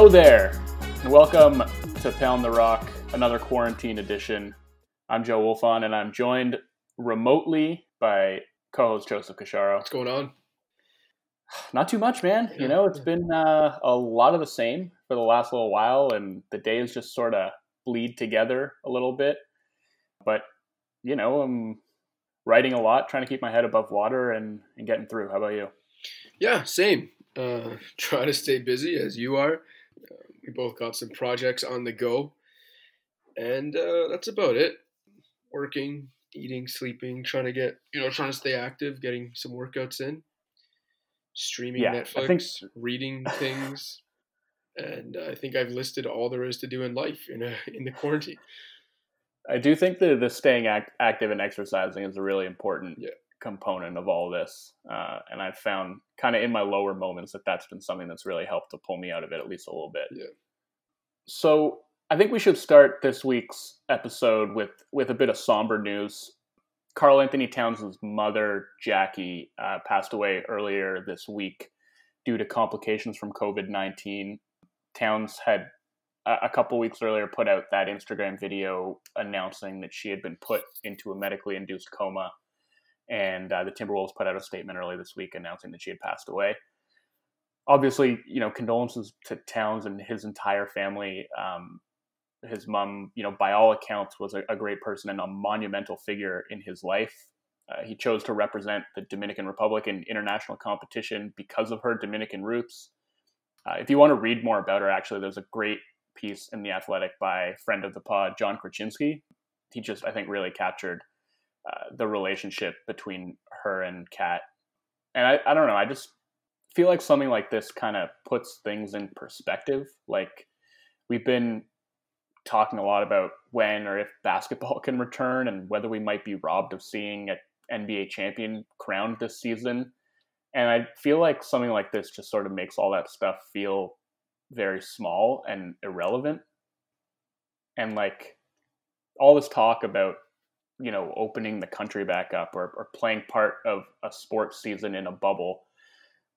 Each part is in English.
Hello there, and welcome to Pound the Rock, another quarantine edition. I'm Joe Wolfson, and I'm joined remotely by co-host Joseph Casciaro. What's going on? Not too much, man. You know, it's been uh, a lot of the same for the last little while, and the days just sort of bleed together a little bit. But you know, I'm writing a lot, trying to keep my head above water, and, and getting through. How about you? Yeah, same. Uh, try to stay busy as you are. We both got some projects on the go, and uh, that's about it. Working, eating, sleeping, trying to get you know, trying to stay active, getting some workouts in, streaming Yeah, Netflix, think- reading things, and I think I've listed all there is to do in life in a, in the quarantine. I do think that the staying act- active and exercising is a really important Yeah. Component of all this. Uh, and I've found kind of in my lower moments that that's been something that's really helped to pull me out of it at least a little bit. Yeah. So I think we should start this week's episode with with a bit of somber news. Karl-Anthony Townsend's mother, Jackie, uh, passed away earlier this week due to complications from COVID 19. Towns had a a couple weeks earlier put out that Instagram video announcing that she had been put into a medically induced coma. And uh, the Timberwolves put out a statement early this week announcing that she had passed away. Obviously, you know, condolences to Towns and his entire family. Um, his mom, you know, by all accounts, was a, a great person and a monumental figure in his life. Uh, he chose to represent the Dominican Republic in international competition because of her Dominican roots. Uh, if you want to read more about her, actually, there's a great piece in The Athletic by friend of the pod, Jon Krawczynski. He just, I think, really captured uh, the relationship between her and KAT. And I, I don't know, I just feel like something like this kind of puts things in perspective. Like, we've been talking a lot about when or if basketball can return and whether we might be robbed of seeing an NBA champion crowned this season. And I feel like something like this just sort of makes all that stuff feel very small and irrelevant. And like all this talk about, you know, opening the country back up or, or playing part of a sports season in a bubble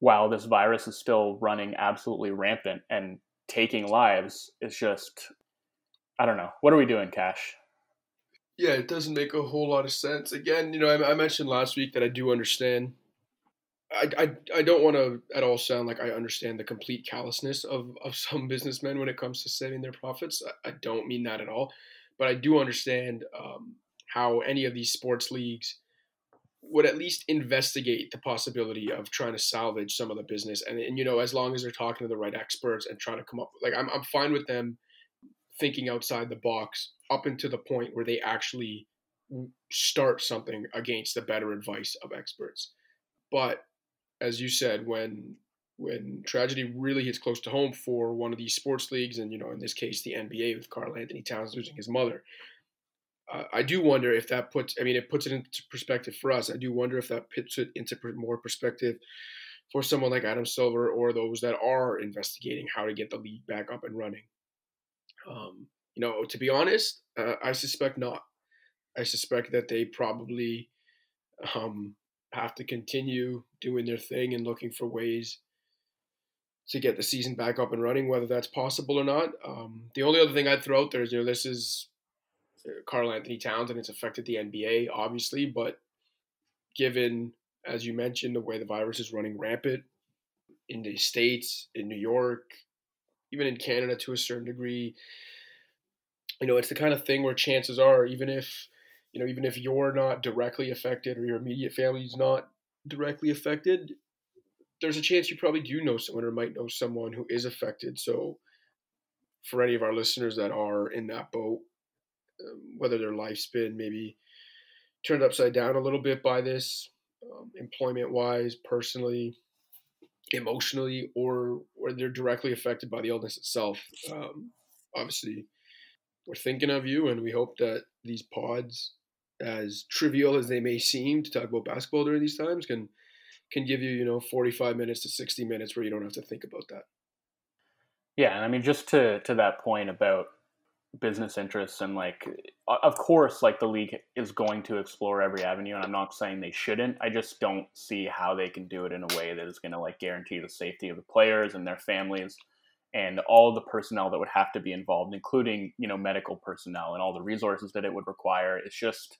while this virus is still running absolutely rampant and taking lives is just, I don't know. What are we doing, Cash? Yeah, it doesn't make a whole lot of sense. Again, you know, I, I mentioned last week that I do understand. I, I, I don't want to at all sound like I understand the complete callousness of, of some businessmen when it comes to saving their profits. I, I don't mean that at all. But I do understand um, how any of these sports leagues would at least investigate the possibility of trying to salvage some of the business. And, and you know, as long as they're talking to the right experts and trying to come up, like, I'm, I'm fine with them thinking outside the box up until the point where they actually start something against the better advice of experts. But as you said, when when tragedy really hits close to home for one of these sports leagues, and you know, in this case, the NBA with Karl-Anthony Towns losing his mother, I do wonder if that puts. I mean, it puts it into perspective for us. I do wonder if that puts it into more perspective for someone like Adam Silver or those that are investigating how to get the league back up and running. Um, you know, to be honest, uh, I suspect not. I suspect that they probably um, have to continue doing their thing and looking for ways to get the season back up and running, whether that's possible or not. Um, the only other thing I'd throw out there is, you know, this is Uh, Karl-Anthony Towns and it's affected the NBA, obviously, but given, as you mentioned, the way the virus is running rampant in the States, in New York, even in Canada to a certain degree, you know, it's the kind of thing where chances are, even if, you know, even if you're not directly affected or your immediate family is not directly affected, there's a chance you probably do know someone or might know someone who is affected. So, for any of our listeners that are in that boat, whether their life's been maybe turned upside down a little bit by this, um, employment wise, personally, emotionally, or or they're directly affected by the illness itself, um, obviously, we're thinking of you, and we hope that these pods, as trivial as they may seem to talk about basketball during these times, can can give you, you know, 45 minutes to 60 minutes where you don't have to think about that. Yeah, and I mean just to to that point about business interests and like of course like the league is going to explore every avenue and I'm not saying they shouldn't. I just don't see how they can do it in a way that is going to like guarantee the safety of the players and their families and all the personnel that would have to be involved, including you know medical personnel and all the resources that it would require. It's just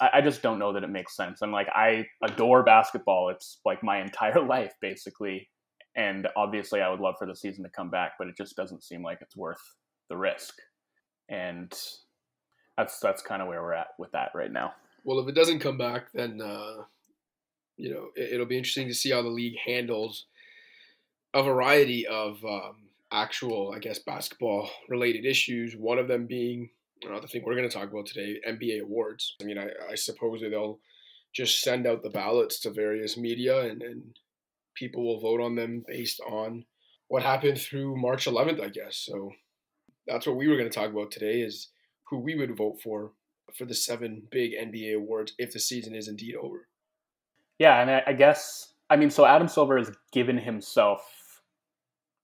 I, I just don't know that it makes sense. I'm like I adore basketball. It's like my entire life basically, and obviously I would love for the season to come back, but it just doesn't seem like it's worth the risk. And that's that's kind of where we're at with that right now. Well, if it doesn't come back, then uh, you know it, will be interesting to see how the league handles a variety of um, actual, I guess, basketball related issues. One of them being uh, the thing we're going to talk about today, NBA awards. I mean, I, I suppose they'll just send out the ballots to various media and, and people will vote on them based on what happened through March 11th, I guess. So that's what we were going to talk about today is who we would vote for for the seven big NBA awards if the season is indeed over. Yeah, and I, I guess I mean so Adam Silver has given himself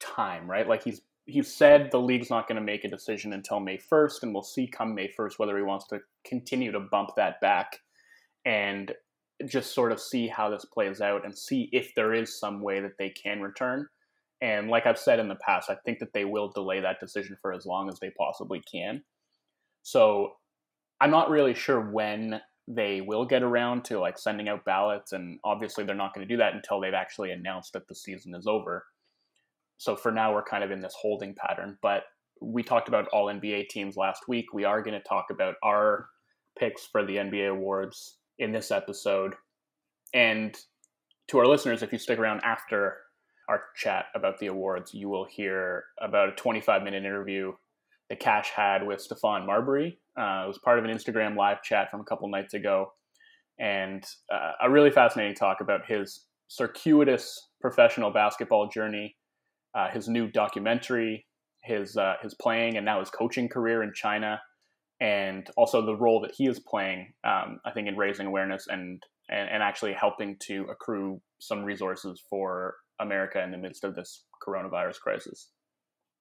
time, right? Like he's he said the league's not going to make a decision until May 1st, and we'll see come May 1st whether he wants to continue to bump that back and just sort of see how this plays out and see if there is some way that they can return. And like I've said in the past, I think that they will delay that decision for as long as they possibly can. So I'm not really sure when they will get around to like sending out ballots and obviously they're not going to do that until they've actually announced that the season is over. So for now we're kind of in this holding pattern, but we talked about all NBA teams last week. We are going to talk about our picks for the NBA awards in this episode. And to our listeners, if you stick around after our chat about the awards, you will hear about a 25 minute interview that Cash had with Stephon Marbury. Uh, it was part of an Instagram live chat from a couple nights ago, and uh, a really fascinating talk about his circuitous professional basketball journey, uh, his new documentary, his uh, his playing and now his coaching career in China, and also the role that he is playing, um, I think, in raising awareness and, and and actually helping to accrue some resources for America in the midst of this coronavirus crisis.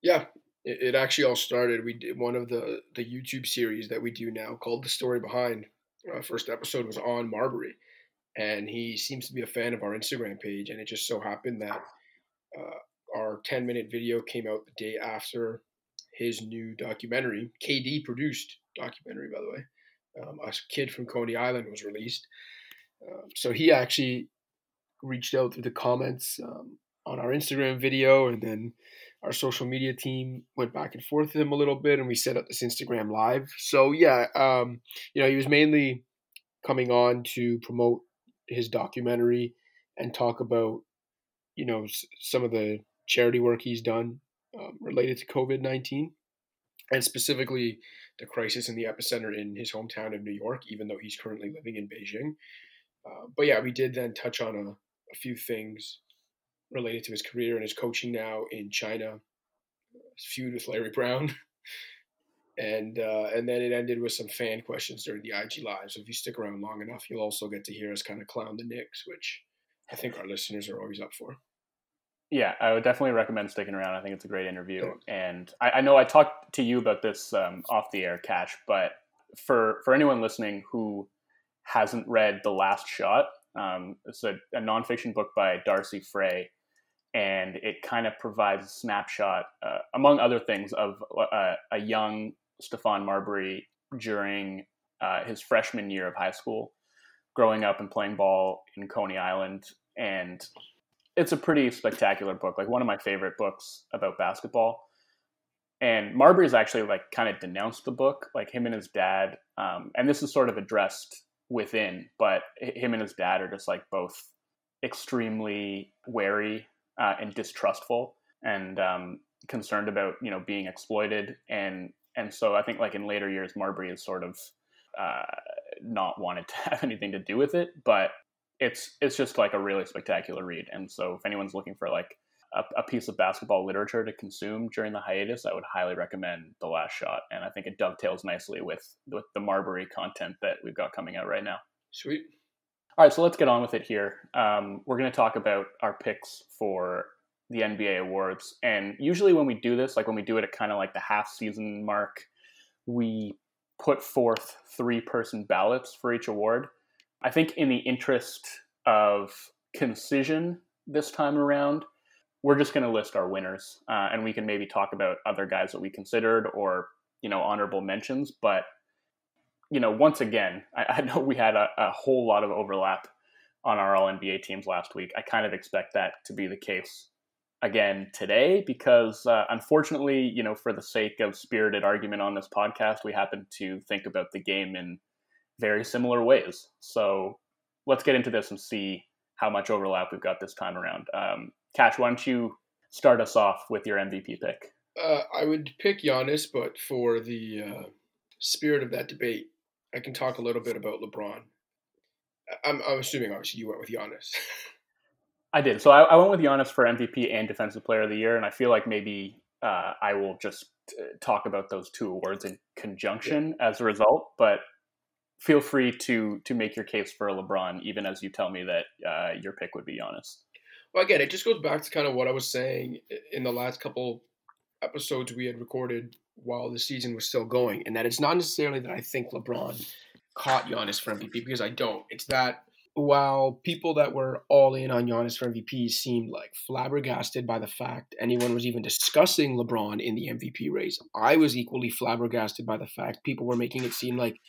Yeah, it, it actually all started. We did one of the the YouTube series that we do now called "The Story Behind." Our first episode was on Marbury, and he seems to be a fan of our Instagram page. And it just so happened that uh, our 10 minute video came out the day after his new documentary, KD produced documentary, by the way. Um, a kid from Coney Island was released. Um, so he actually reached out through the comments um, on our Instagram video, and then our social media team went back and forth with him a little bit, and we set up this Instagram live. So yeah, um, you know, he was mainly coming on to promote his documentary and talk about, you know, some of the charity work he's done um, related to COVID nineteen, and specifically the crisis in the epicenter in his hometown of New York, even though he's currently living in Beijing. Uh, but yeah, we did then touch on a, a few things related to his career and his coaching now in China, his feud with Larry Brown, and uh, and then it ended with some fan questions during the IG live. So if you stick around long enough, you'll also get to hear us kind of clown the Knicks, which I think our listeners are always up for. Yeah, I would definitely recommend sticking around. I think it's a great interview, and I, I know I talked to you about this um, off the air, Cash. But for for anyone listening who hasn't read The Last Shot, um, it's a, a nonfiction book by Darcy Frey and it kind of provides a snapshot, uh, among other things, of uh, a young Stephon Marbury during uh, his freshman year of high school, growing up and playing ball in Coney Island. And it's a pretty spectacular book, like one of my favorite books about basketball. And Marbury's actually like kind of denounced the book, like him and his dad. Um, and this is sort of addressed within, but him and his dad are just like both extremely wary uh, and distrustful and um, concerned about you know being exploited and and so I think like in later years Marbury has sort of uh, not wanted to have anything to do with it, but it's it's just like a really spectacular read. And so if anyone's looking for like a, a, piece of basketball literature to consume during the hiatus, I would highly recommend The Last Shot. And I think it dovetails nicely with with the Marbury content that we've got coming out right now. Sweet. All right, so let's get on with it here. Um, we're going to talk about our picks for the NBA awards. And usually, when we do this, like when we do it at kind of like the half season mark, we put forth three person ballots for each award. I think, in the interest of concision this time around, we're just going to list our winners, uh, and we can maybe talk about other guys that we considered or you know honorable mentions. But you know, once again, I, I know we had a, a, whole lot of overlap on our All NBA teams last week. I kind of expect that to be the case again today because uh, unfortunately, you know, for the sake of spirited argument on this podcast, we happen to think about the game in very similar ways. So let's get into this and see how much overlap we've got this time around. Um, Cash, why don't you start us off with your MVP pick? Uh, I would pick Giannis, but for the uh, spirit of that debate, I can talk a little bit about LeBron. I'm, I'm assuming, obviously, you went with Giannis. I did. So I, I, went with Giannis for MVP and Defensive Player of the Year, and I feel like maybe uh, I will just talk about those two awards in conjunction yeah. as a result. But feel free to to make your case for LeBron, even as you tell me that uh, your pick would be Giannis. Well, again, it just goes back to kind of what I was saying in the last couple episodes we had recorded while the season was still going, and that it's not necessarily that I think LeBron caught Giannis for MVP because I don't. It's that while people that were all in on Giannis for MVP seemed like flabbergasted by the fact anyone was even discussing LeBron in the MVP race, I was equally flabbergasted by the fact people were making it seem like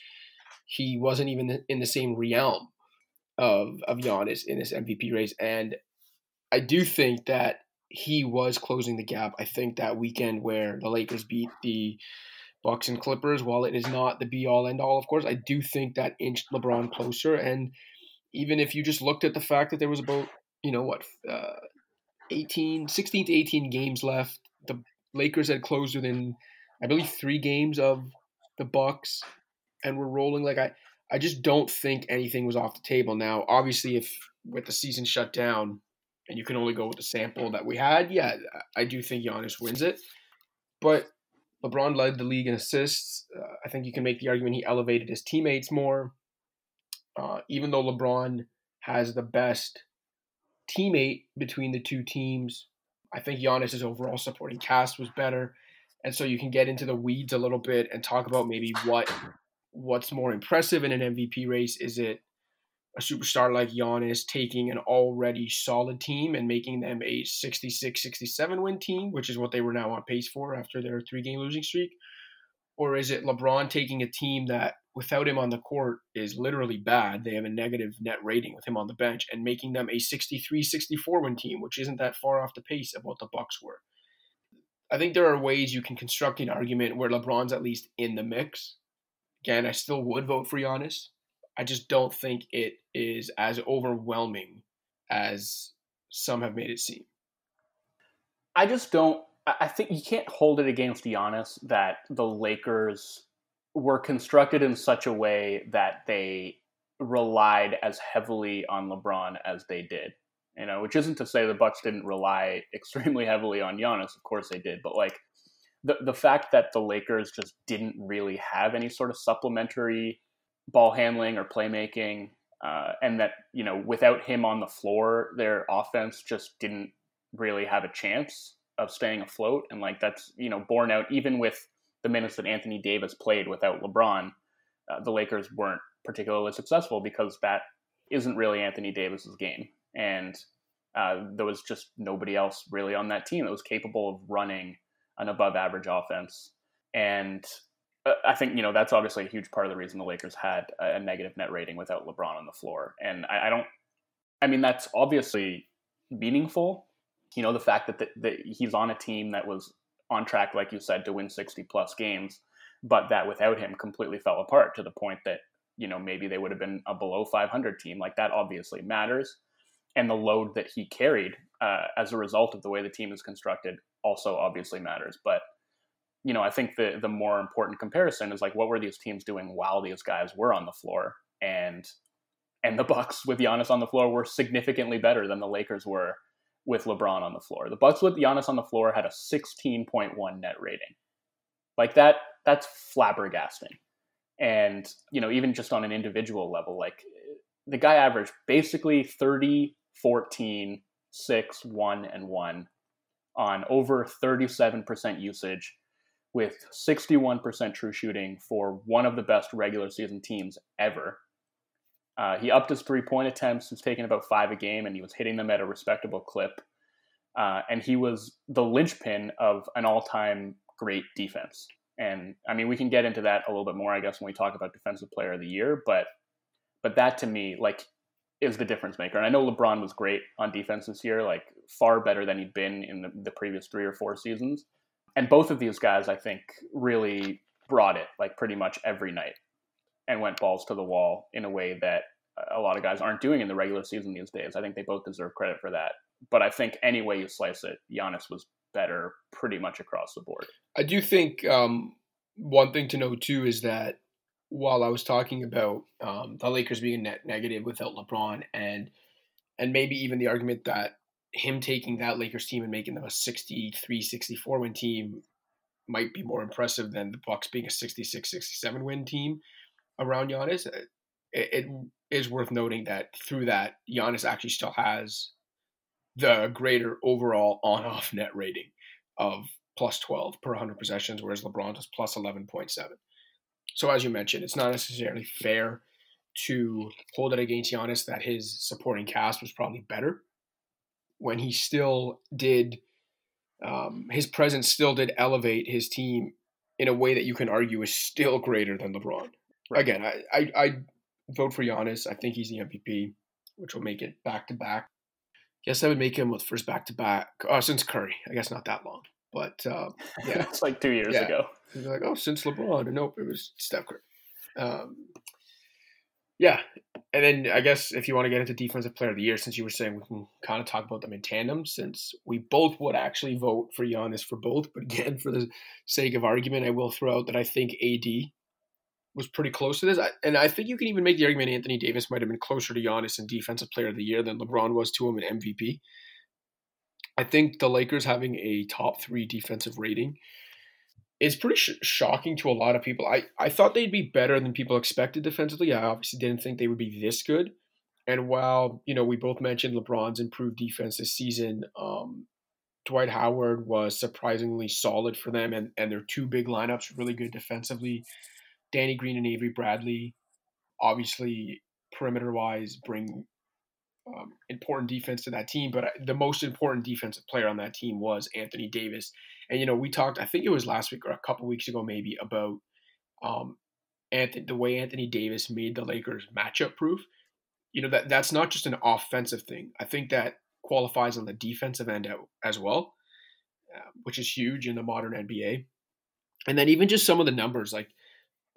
he wasn't even in the same realm of of Giannis in this MVP race. And I do think that he was closing the gap. I think that weekend where the Lakers beat the Bucks and Clippers, while it is not the be all end all, of course, I do think that inched LeBron closer. And even if you just looked at the fact that there was about, you know, what, uh, 18, 16 to 18 games left, the Lakers had closed within, I believe, three games of the Bucks and we're rolling. Like I, I just don't think anything was off the table. Now, obviously, if with the season shut down and you can only go with the sample that we had, yeah, I do think Giannis wins it. But LeBron led the league in assists. Uh, I think you can make the argument he elevated his teammates more. Uh, even though LeBron has the best teammate between the two teams, I think Giannis's overall supporting cast was better. And so you can get into the weeds a little bit and talk about maybe what what's more impressive in an MVP race? Is it a superstar like Giannis taking an already solid team and making them a 66 67 win team, which is what they were now on pace for after their three game losing streak? Or is it LeBron taking a team that without him on the court is literally bad? They have a negative net rating with him on the bench and making them a 63 64 win team, which isn't that far off the pace of what the Bucks were. I think there are ways you can construct an argument where LeBron's at least in the mix Again, I still would vote for Giannis. I just don't think it is as overwhelming as some have made it seem. I just don't. I think you can't hold it against Giannis that the Lakers were constructed in such a way that they relied as heavily on LeBron as they did. You know, which isn't to say the Bucks didn't rely extremely heavily on Giannis. Of course they did, but like the the fact that the Lakers just didn't really have any sort of supplementary ball handling or playmaking, uh, and that you know without him on the floor, their offense just didn't really have a chance of staying afloat, and like that's you know borne out even with the minutes that Anthony Davis played without LeBron, uh, the Lakers weren't particularly successful because that isn't really Anthony Davis's game, and uh, there was just nobody else really on that team that was capable of running an above average offense. And I think, you know, that's obviously a huge part of the reason the Lakers had a negative net rating without LeBron on the floor. And I, I don't, I mean, that's obviously meaningful. You know, the fact that, that he's on a team that was on track, like you said, to win 60 plus games, but that without him completely fell apart to the point that, you know, maybe they would have been a below 500 team. Like that obviously matters. And the load that he carried uh, as a result of the way the team is constructed also obviously matters. But you know, I think the the more important comparison is like what were these teams doing while these guys were on the floor, and and the Bucks with Giannis on the floor were significantly better than the Lakers were with LeBron on the floor. The Bucks with Giannis on the floor had a 16.1 net rating. Like that that's flabbergasting. And, you know, even just on an individual level, like the guy averaged basically 30, 14, 6, 1 and 1 on over 37% usage with 61% true shooting for one of the best regular season teams ever. Uh, he upped his three point attempts. He's taking about five a game, and he was hitting them at a respectable clip. uh, and he was the linchpin of an all-time great defense. And I mean, we can get into that a little bit more, I guess, when we talk about Defensive Player of the Year. But but that to me, like, is the difference maker. And I know LeBron was great on defense this year, like far better than he'd been in the, the previous three or four seasons. And both of these guys, I think, really brought it like pretty much every night and went balls to the wall in a way that a lot of guys aren't doing in the regular season these days. I think they both deserve credit for that. But I think any way you slice it, Giannis was better pretty much across the board. I do think um, one thing to know too is that while I was talking about um, the Lakers being net negative without LeBron and and maybe even the argument that him taking that Lakers team and making them a 63 64 win team might be more impressive than the Bucks being a 66 67 win team around Giannis. Uh, it, it is worth noting that through that, Giannis actually still has the greater overall on off net rating of plus 12 per 100 possessions, whereas LeBron was plus 11.7. So as you mentioned, it's not necessarily fair to hold it against Giannis that his supporting cast was probably better when he still did um, his presence still did elevate his team in a way that you can argue is still greater than LeBron. Right. Again, I, I, I vote for Giannis. I think he's the MVP, which will make it back to back. Guess I would make him with first back to back since Curry. I guess not that long, but uh, yeah, it's like two years yeah. ago. He's like, oh, since LeBron. Nope, it was Steph Curry. Um, yeah, and then I guess if you want to get into defensive player of the year, since you were saying we can kind of talk about them in tandem, since we both would actually vote for Giannis for both, but again, for the sake of argument, I will throw out that I think AD was pretty close to this, and I think you can even make the argument Anthony Davis might have been closer to Giannis in defensive player of the year than LeBron was to him in MVP. I think the Lakers having a top three defensive rating is pretty sh- shocking to a lot of people. I, I thought they'd be better than people expected defensively. I obviously didn't think they would be this good. And while, you know, we both mentioned LeBron's improved defense this season, um, Dwight Howard was surprisingly solid for them, and, and their two big lineups really good defensively. Danny Green and Avery Bradley, obviously, perimeter wise, bring um, important defense to that team. But the most important defensive player on that team was Anthony Davis. And you know, we talked. I think it was last week or a couple weeks ago, maybe about um, Anthony, the way Anthony Davis made the Lakers matchup proof. You know that that's not just an offensive thing. I think that qualifies on the defensive end as well, uh, which is huge in the modern NBA. And then even just some of the numbers, like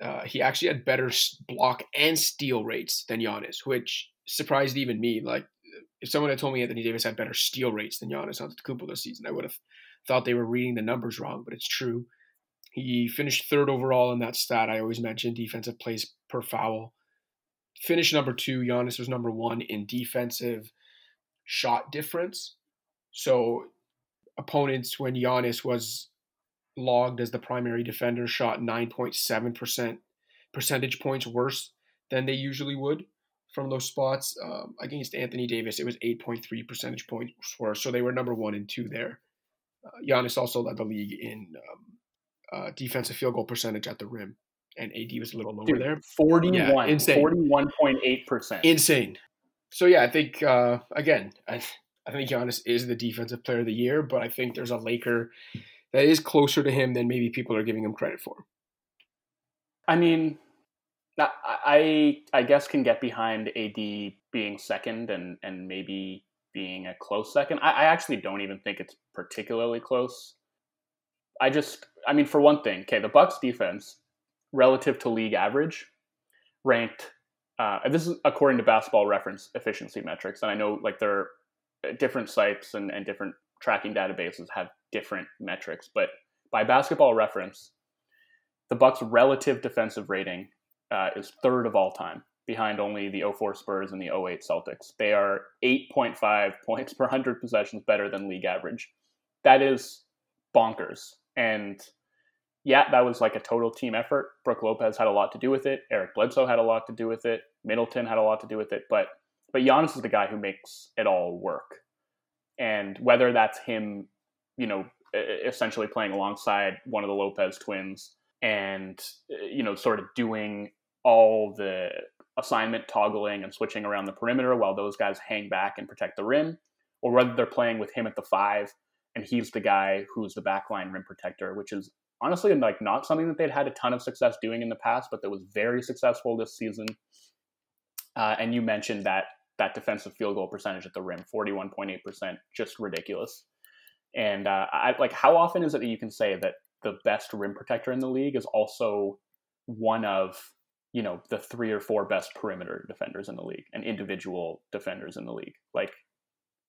uh, he actually had better block and steal rates than Giannis, which surprised even me. Like if someone had told me Anthony Davis had better steal rates than Giannis Antetokounmpo this season, I would have thought they were reading the numbers wrong. But it's true. He finished third overall in that stat. I always mention defensive plays per foul. Finished number two. Giannis was number one in defensive shot difference. So opponents, when Giannis was logged as the primary defender, shot 9.7% percentage points worse than they usually would from those spots. Um, against Anthony Davis, it was 8.3 percentage points worse. So they were number one and two there. Uh, Giannis also led the league in um, uh, defensive field goal percentage at the rim, and AD was a little lower Dude, there. 41, yeah, insane. 41.8%. Insane. So yeah, I think, uh, again, I, I think Giannis is the defensive player of the year, but I think there's a Laker that is closer to him than maybe people are giving him credit for. I mean, I I guess can get behind AD being second and and maybe being a close second. I, I actually don't even think it's particularly close. I just I mean for one thing, okay, the Bucks defense relative to league average ranked uh, this is according to basketball reference efficiency metrics and i know like there are different sites and, and different tracking databases have different metrics, but by basketball reference, the Bucks' relative defensive rating uh, is third of all time, behind only the 04 Spurs and the 08 Celtics. They are 8.5 points per 100 possessions better than league average. That is bonkers. And yeah, that was like a total team effort. Brook Lopez had a lot to do with it. Eric Bledsoe had a lot to do with it. Middleton had a lot to do with it. But but Giannis is the guy who makes it all work and whether that's him, you know, essentially playing alongside one of the Lopez twins and you know sort of doing all the assignment toggling and switching around the perimeter while those guys hang back and protect the rim or whether they're playing with him at the five and he's the guy who's the backline rim protector, which is honestly like not something that they'd had a ton of success doing in the past, but that was very successful this season. Uh, and you mentioned that that defensive field goal percentage at the rim, forty-one point eight percent, just ridiculous. And uh, I like how often is it that you can say that the best rim protector in the league is also one of you know the three or four best perimeter defenders in the league and individual defenders in the league. Like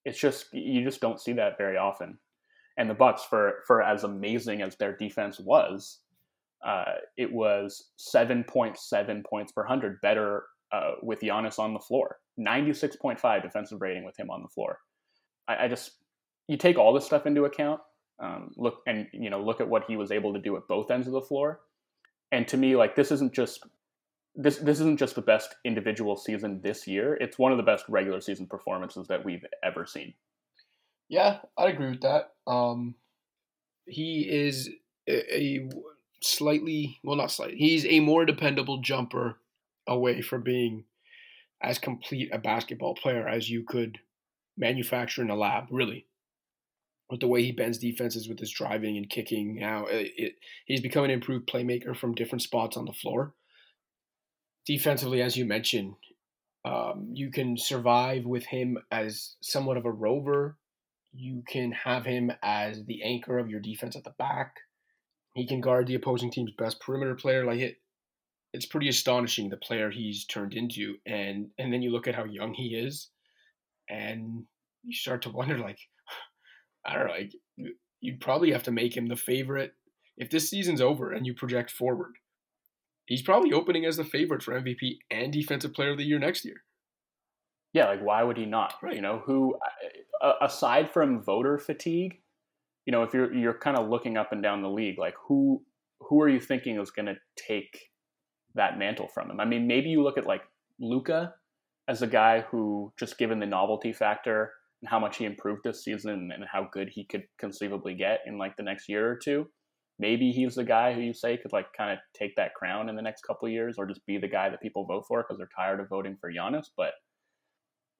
it's just you just don't see that very often. And the Bucks, for for as amazing as their defense was, uh, it was seven point seven points per hundred better uh, with Giannis on the floor. Ninety six point five defensive rating with him on the floor. I, I, just you take all this stuff into account. Um, look and you know look at what he was able to do at both ends of the floor. And to me, like this isn't just this this isn't just the best individual season this year. It's one of the best regular season performances that we've ever seen. Yeah, I'd agree with that. Um, he is a, a slightly well, not slightly. He's a more dependable jumper away from being as complete a basketball player as you could manufacture in a lab. Really, with the way he bends defenses with his driving and kicking. Now it, it, he's become an improved playmaker from different spots on the floor defensively, as you mentioned, um, you can survive with him as somewhat of a rover. You can have him as the anchor of your defense at the back. He can guard the opposing team's best perimeter player. Like it, it's pretty astonishing the player he's turned into. And and then you look at how young he is, and you start to wonder, like, I don't know, like you'd probably have to make him the favorite if this season's over and you project forward he's probably opening as the favorite for MVP and Defensive Player of the Year next year. Yeah, like why would he not? Right. You know, who aside from voter fatigue, you know, if you're you're kind of looking up and down the league, like who who are you thinking is going to take that mantle from him? I mean, maybe you look at like Luka as a guy who just given the novelty factor and how much he improved this season and how good he could conceivably get in like the next year or two maybe he's the guy who you say could like kind of take that crown in the next couple years or just be the guy that people vote for because they're tired of voting for Giannis. But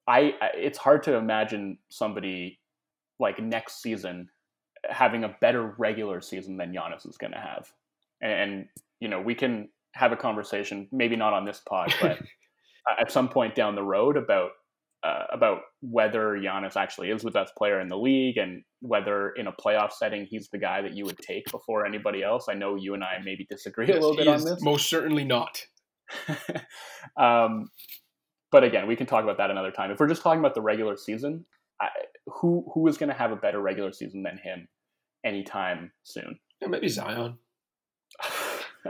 I, it's hard to imagine somebody like next season having a better regular season than Giannis is going to have. And, and, you know, we can have a conversation, maybe not on this pod, but at some point down the road about uh, about whether Giannis actually is the best player in the league and whether in a playoff setting he's the guy that you would take before anybody else. I know you and I maybe disagree yes, a little bit on this. Most certainly not. um, but again, we can talk about that another time. If we're just talking about the regular season, I, who who is going to have a better regular season than him anytime soon? Yeah, maybe Zion.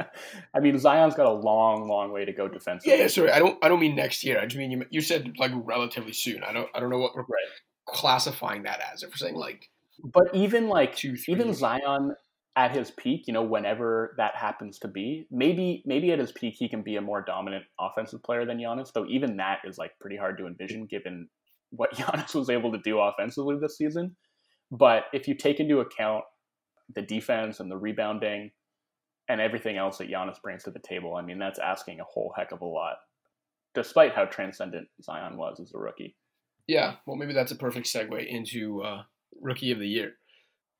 I mean, Zion's got a long, long way to go defensively. Yeah, yeah, sorry. I don't, I don't mean next year. I just mean you, you said like relatively soon. I don't, I don't know what we're right. classifying that as. If we're saying like, but even like two, even Zion at his peak, you know, whenever that happens to be, maybe, maybe at his peak he can be a more dominant offensive player than Giannis. Though even that is like pretty hard to envision given what Giannis was able to do offensively this season. But if you take into account the defense and the rebounding and everything else that Giannis brings to the table, I mean, that's asking a whole heck of a lot, despite how transcendent Zion was as a rookie. Yeah, well, maybe that's a perfect segue into uh, Rookie of the Year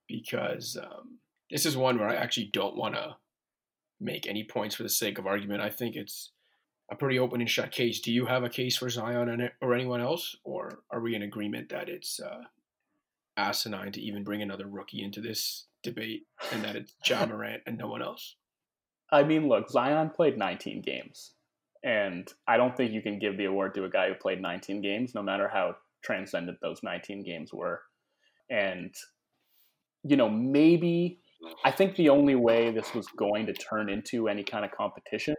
because um, this is one where I actually don't want to make any points for the sake of argument. I think it's a pretty open and shut case. Do you have a case for Zion or anyone else, or are we in agreement that it's uh, asinine to even bring another rookie into this debate and that it's Ja Morant and no one else. I mean, look, Zion played 19 games, and I don't think you can give the award to a guy who played 19 games, no matter how transcendent those 19 games were. And, you know, maybe I think the only way this was going to turn into any kind of competition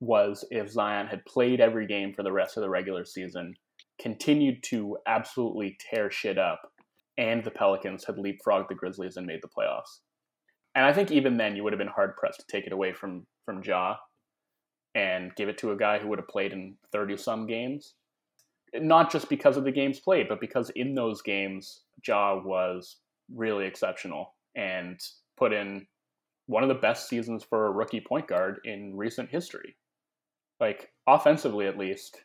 was if Zion had played every game for the rest of the regular season, continued to absolutely tear shit up, and the Pelicans had leapfrogged the Grizzlies and made the playoffs. And I think even then you would have been hard pressed to take it away from from Ja and give it to a guy who would have played in 30 some games. Not just because of the games played, but because in those games Ja was really exceptional and put in one of the best seasons for a rookie point guard in recent history. Like offensively at least,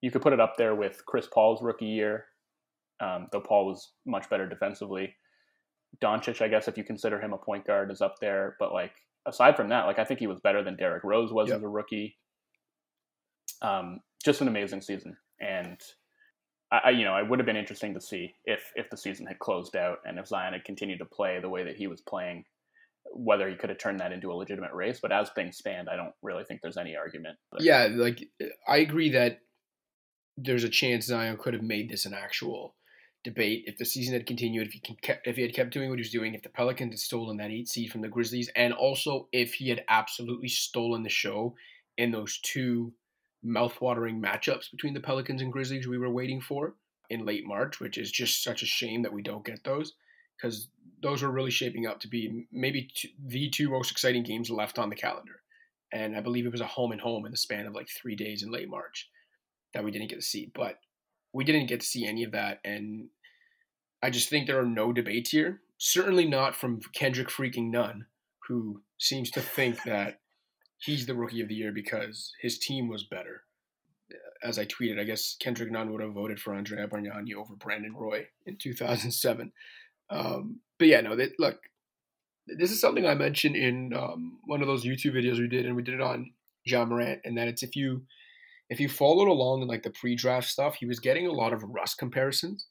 you could put it up there with Chris Paul's rookie year, um, though Paul was much better defensively. Doncic, I guess, if you consider him a point guard, is up there. But like aside from that, like I think he was better than Derrick Rose was yep. as a rookie. Um, just an amazing season, and I, you know, it would have been interesting to see if if the season had closed out and if Zion had continued to play the way that he was playing, whether he could have turned that into a legitimate race. But as things stand, I don't really think there's any argument. Yeah, like I agree that there's a chance Zion could have made this an actual debate if the season had continued, if he kept, if he had kept doing what he was doing, if the Pelicans had stolen that eight seed from the Grizzlies, and also if he had absolutely stolen the show in those two mouthwatering matchups between the Pelicans and Grizzlies we were waiting for in late March, which is just such a shame that we don't get those because those were really shaping up to be maybe the two most exciting games left on the calendar. And I believe it was a home and home in the span of like three days in late March that we didn't get to see. But we didn't get to see any of that. And I just think there are no debates here. Certainly not from Kendrick freaking Nunn, who seems to think that he's the rookie of the year because his team was better. As I tweeted, I guess Kendrick Nunn would have voted for Andrea Bargnani over Brandon Roy in 2007. Um, but yeah, no, look, this is something I mentioned in um, one of those YouTube videos we did, and we did it on Ja Morant, and that it's if you if you followed along in like the pre-draft stuff, he was getting a lot of Russ comparisons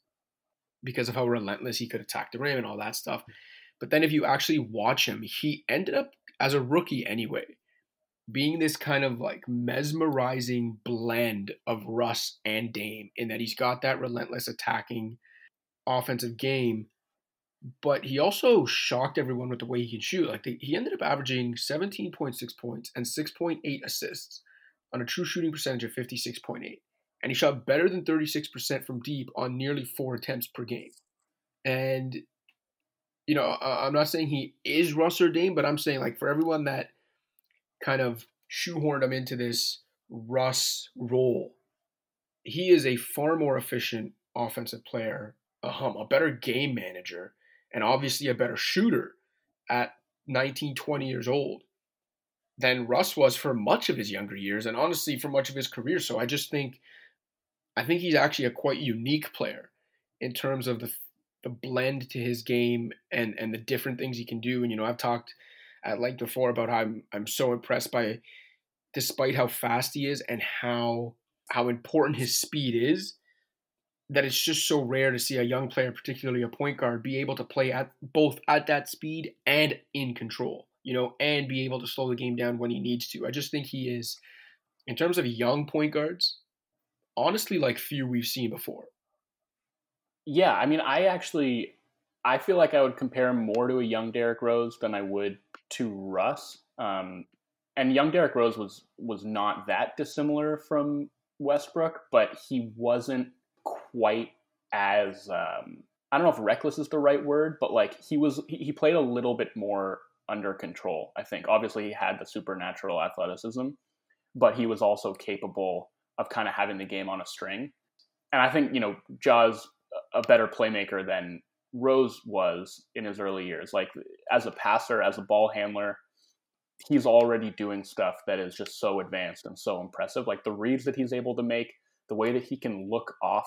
because of how relentless he could attack the rim and all that stuff. But then if you actually watch him, he ended up as a rookie anyway being this kind of like mesmerizing blend of Russ and Dame in that he's got that relentless attacking offensive game, but he also shocked everyone with the way he can shoot. Like the, he ended up averaging 17.6 points and 6.8 assists on a true shooting percentage of 56.8. And he shot better than 36% from deep on nearly four attempts per game. And, you know, I'm not saying he is Russ or Dame, but I'm saying like for everyone that – kind of shoehorned him into this Russ role. He is a far more efficient offensive player, a hum, a better game manager, and obviously a better shooter at 19, 20 years old than Russ was for much of his younger years and honestly for much of his career. So I just think I think he's actually a quite unique player in terms of the the blend to his game and and the different things he can do. And you know, I've talked at length before about how I'm I'm so impressed by, despite how fast he is and how how important his speed is, that it's just so rare to see a young player, particularly a point guard, be able to play at both at that speed and in control, you know, and be able to slow the game down when he needs to. I just think he is, in terms of young point guards, honestly like few we've seen before. Yeah, I mean, I actually I feel like I would compare him more to a young Derrick Rose than I would to Russ. Um, and young Derrick Rose was was not that dissimilar from Westbrook, but he wasn't quite as um, I don't know if reckless is the right word, but like he was he, he played a little bit more under control. I think obviously he had the supernatural athleticism, but he was also capable of kind of having the game on a string. And I think you know Ja's a better playmaker than Rose was in his early years. Like as a passer, as a ball handler, he's already doing stuff that is just so advanced and so impressive. Like the reads that he's able to make, the way that he can look off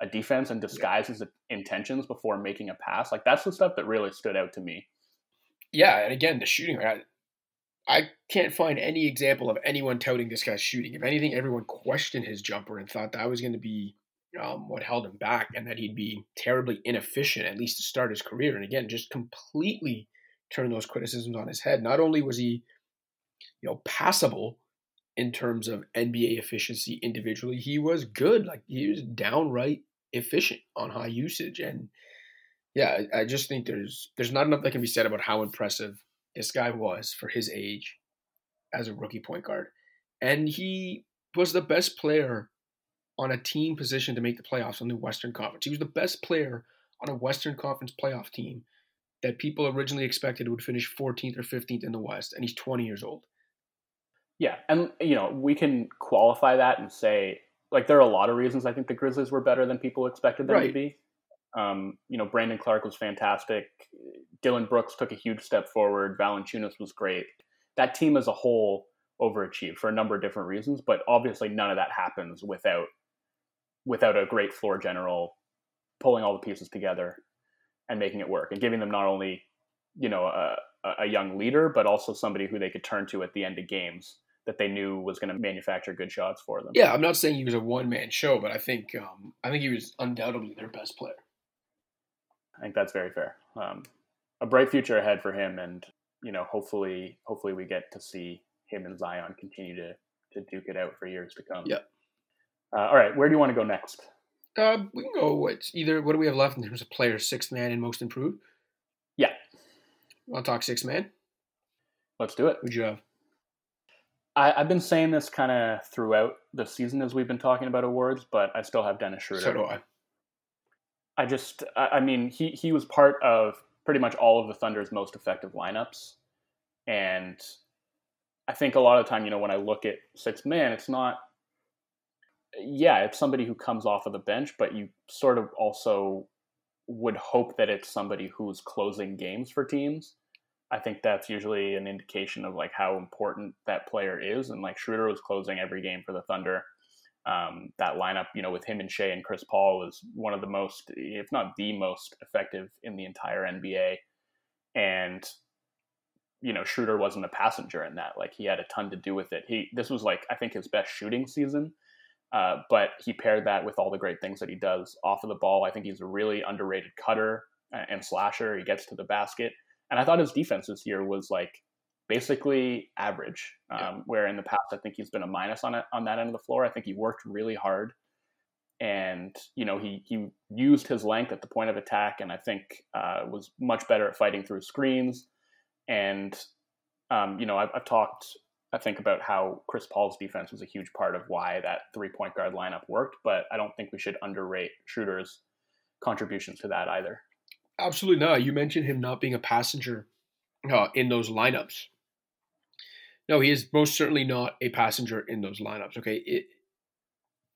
a defense and disguise his intentions before making a pass. Like that's the stuff that really stood out to me. Yeah, and again, the shooting. I, I can't find any example of anyone touting this guy's shooting. If anything, everyone questioned his jumper and thought that was going to be um, what held him back and that he'd be terribly inefficient, at least to start his career. And again, just completely turned those criticisms on his head. Not only was he, you know, passable in terms of NBA efficiency individually, he was good. Like he was downright efficient on high usage. And yeah, I, I just think there's there's not enough that can be said about how impressive this guy was for his age as a rookie point guard. And he was the best player on a team position to make the playoffs on the Western Conference. He was the best player on a Western Conference playoff team that people originally expected would finish 14th or 15th in the West, and he's 20 years old. Yeah, and you know we can qualify that and say like there are a lot of reasons I think the Grizzlies were better than people expected them right. to be. Um, you know, Brandon Clarke was fantastic. Dillon Brooks took a huge step forward. Valanciunas was great. That team as a whole overachieved for a number of different reasons, but obviously none of that happens without without a great floor general pulling all the pieces together and making it work and giving them not only you know a, a young leader but also somebody who they could turn to at the end of games that they knew was going to manufacture good shots for them. Yeah, I'm not saying he was a one man show, but I think um, I think he was undoubtedly their best player. I think that's very fair. Um, a bright future ahead for him, and you know, hopefully, hopefully we get to see him and Zion continue to to duke it out for years to come. Yeah. Uh, all right, where do you want to go next? Uh, we can go. What either? What do we have left in terms of players? Sixth man and most improved. Yeah. Want to talk sixth man? Let's do it. Who'd you have? I, have been saying this kind of throughout the season as we've been talking about awards, but I still have Dennis Schroeder. So do I. I just, I mean, he he was part of pretty much all of the Thunder's most effective lineups, and I think a lot of the time, you know, when I look at six man, it's not. Yeah, it's somebody who comes off of the bench, but you sort of also would hope that it's somebody who's closing games for teams. I think that's usually an indication of like how important that player is. And like Schroeder was closing every game for the Thunder. Um, that lineup, you know, with him and Shai and Chris Paul was one of the most, if not the most effective in the entire NBA. And you know, Schroeder wasn't a passenger in that. Like he had a ton to do with it. He this was like I think his best shooting season. Uh, but he paired that with all the great things that he does off of the ball. I think he's a really underrated cutter and slasher. He gets to the basket, and I thought his defense this year was like basically average. Um, yeah. Where in the past, I think he's been a minus on it on that end of the floor. I think he worked really hard, and you know he he used his length at the point of attack, and I think uh, was much better at fighting through screens. And um, you know, I've, I've talked, I think, about how Chris Paul's defense was a huge part of why that three point guard lineup worked. But I don't think we should underrate Schroeder's contributions to that either. Absolutely not. You mentioned him not being a passenger uh, in those lineups. No, he is most certainly not a passenger in those lineups. Okay. It,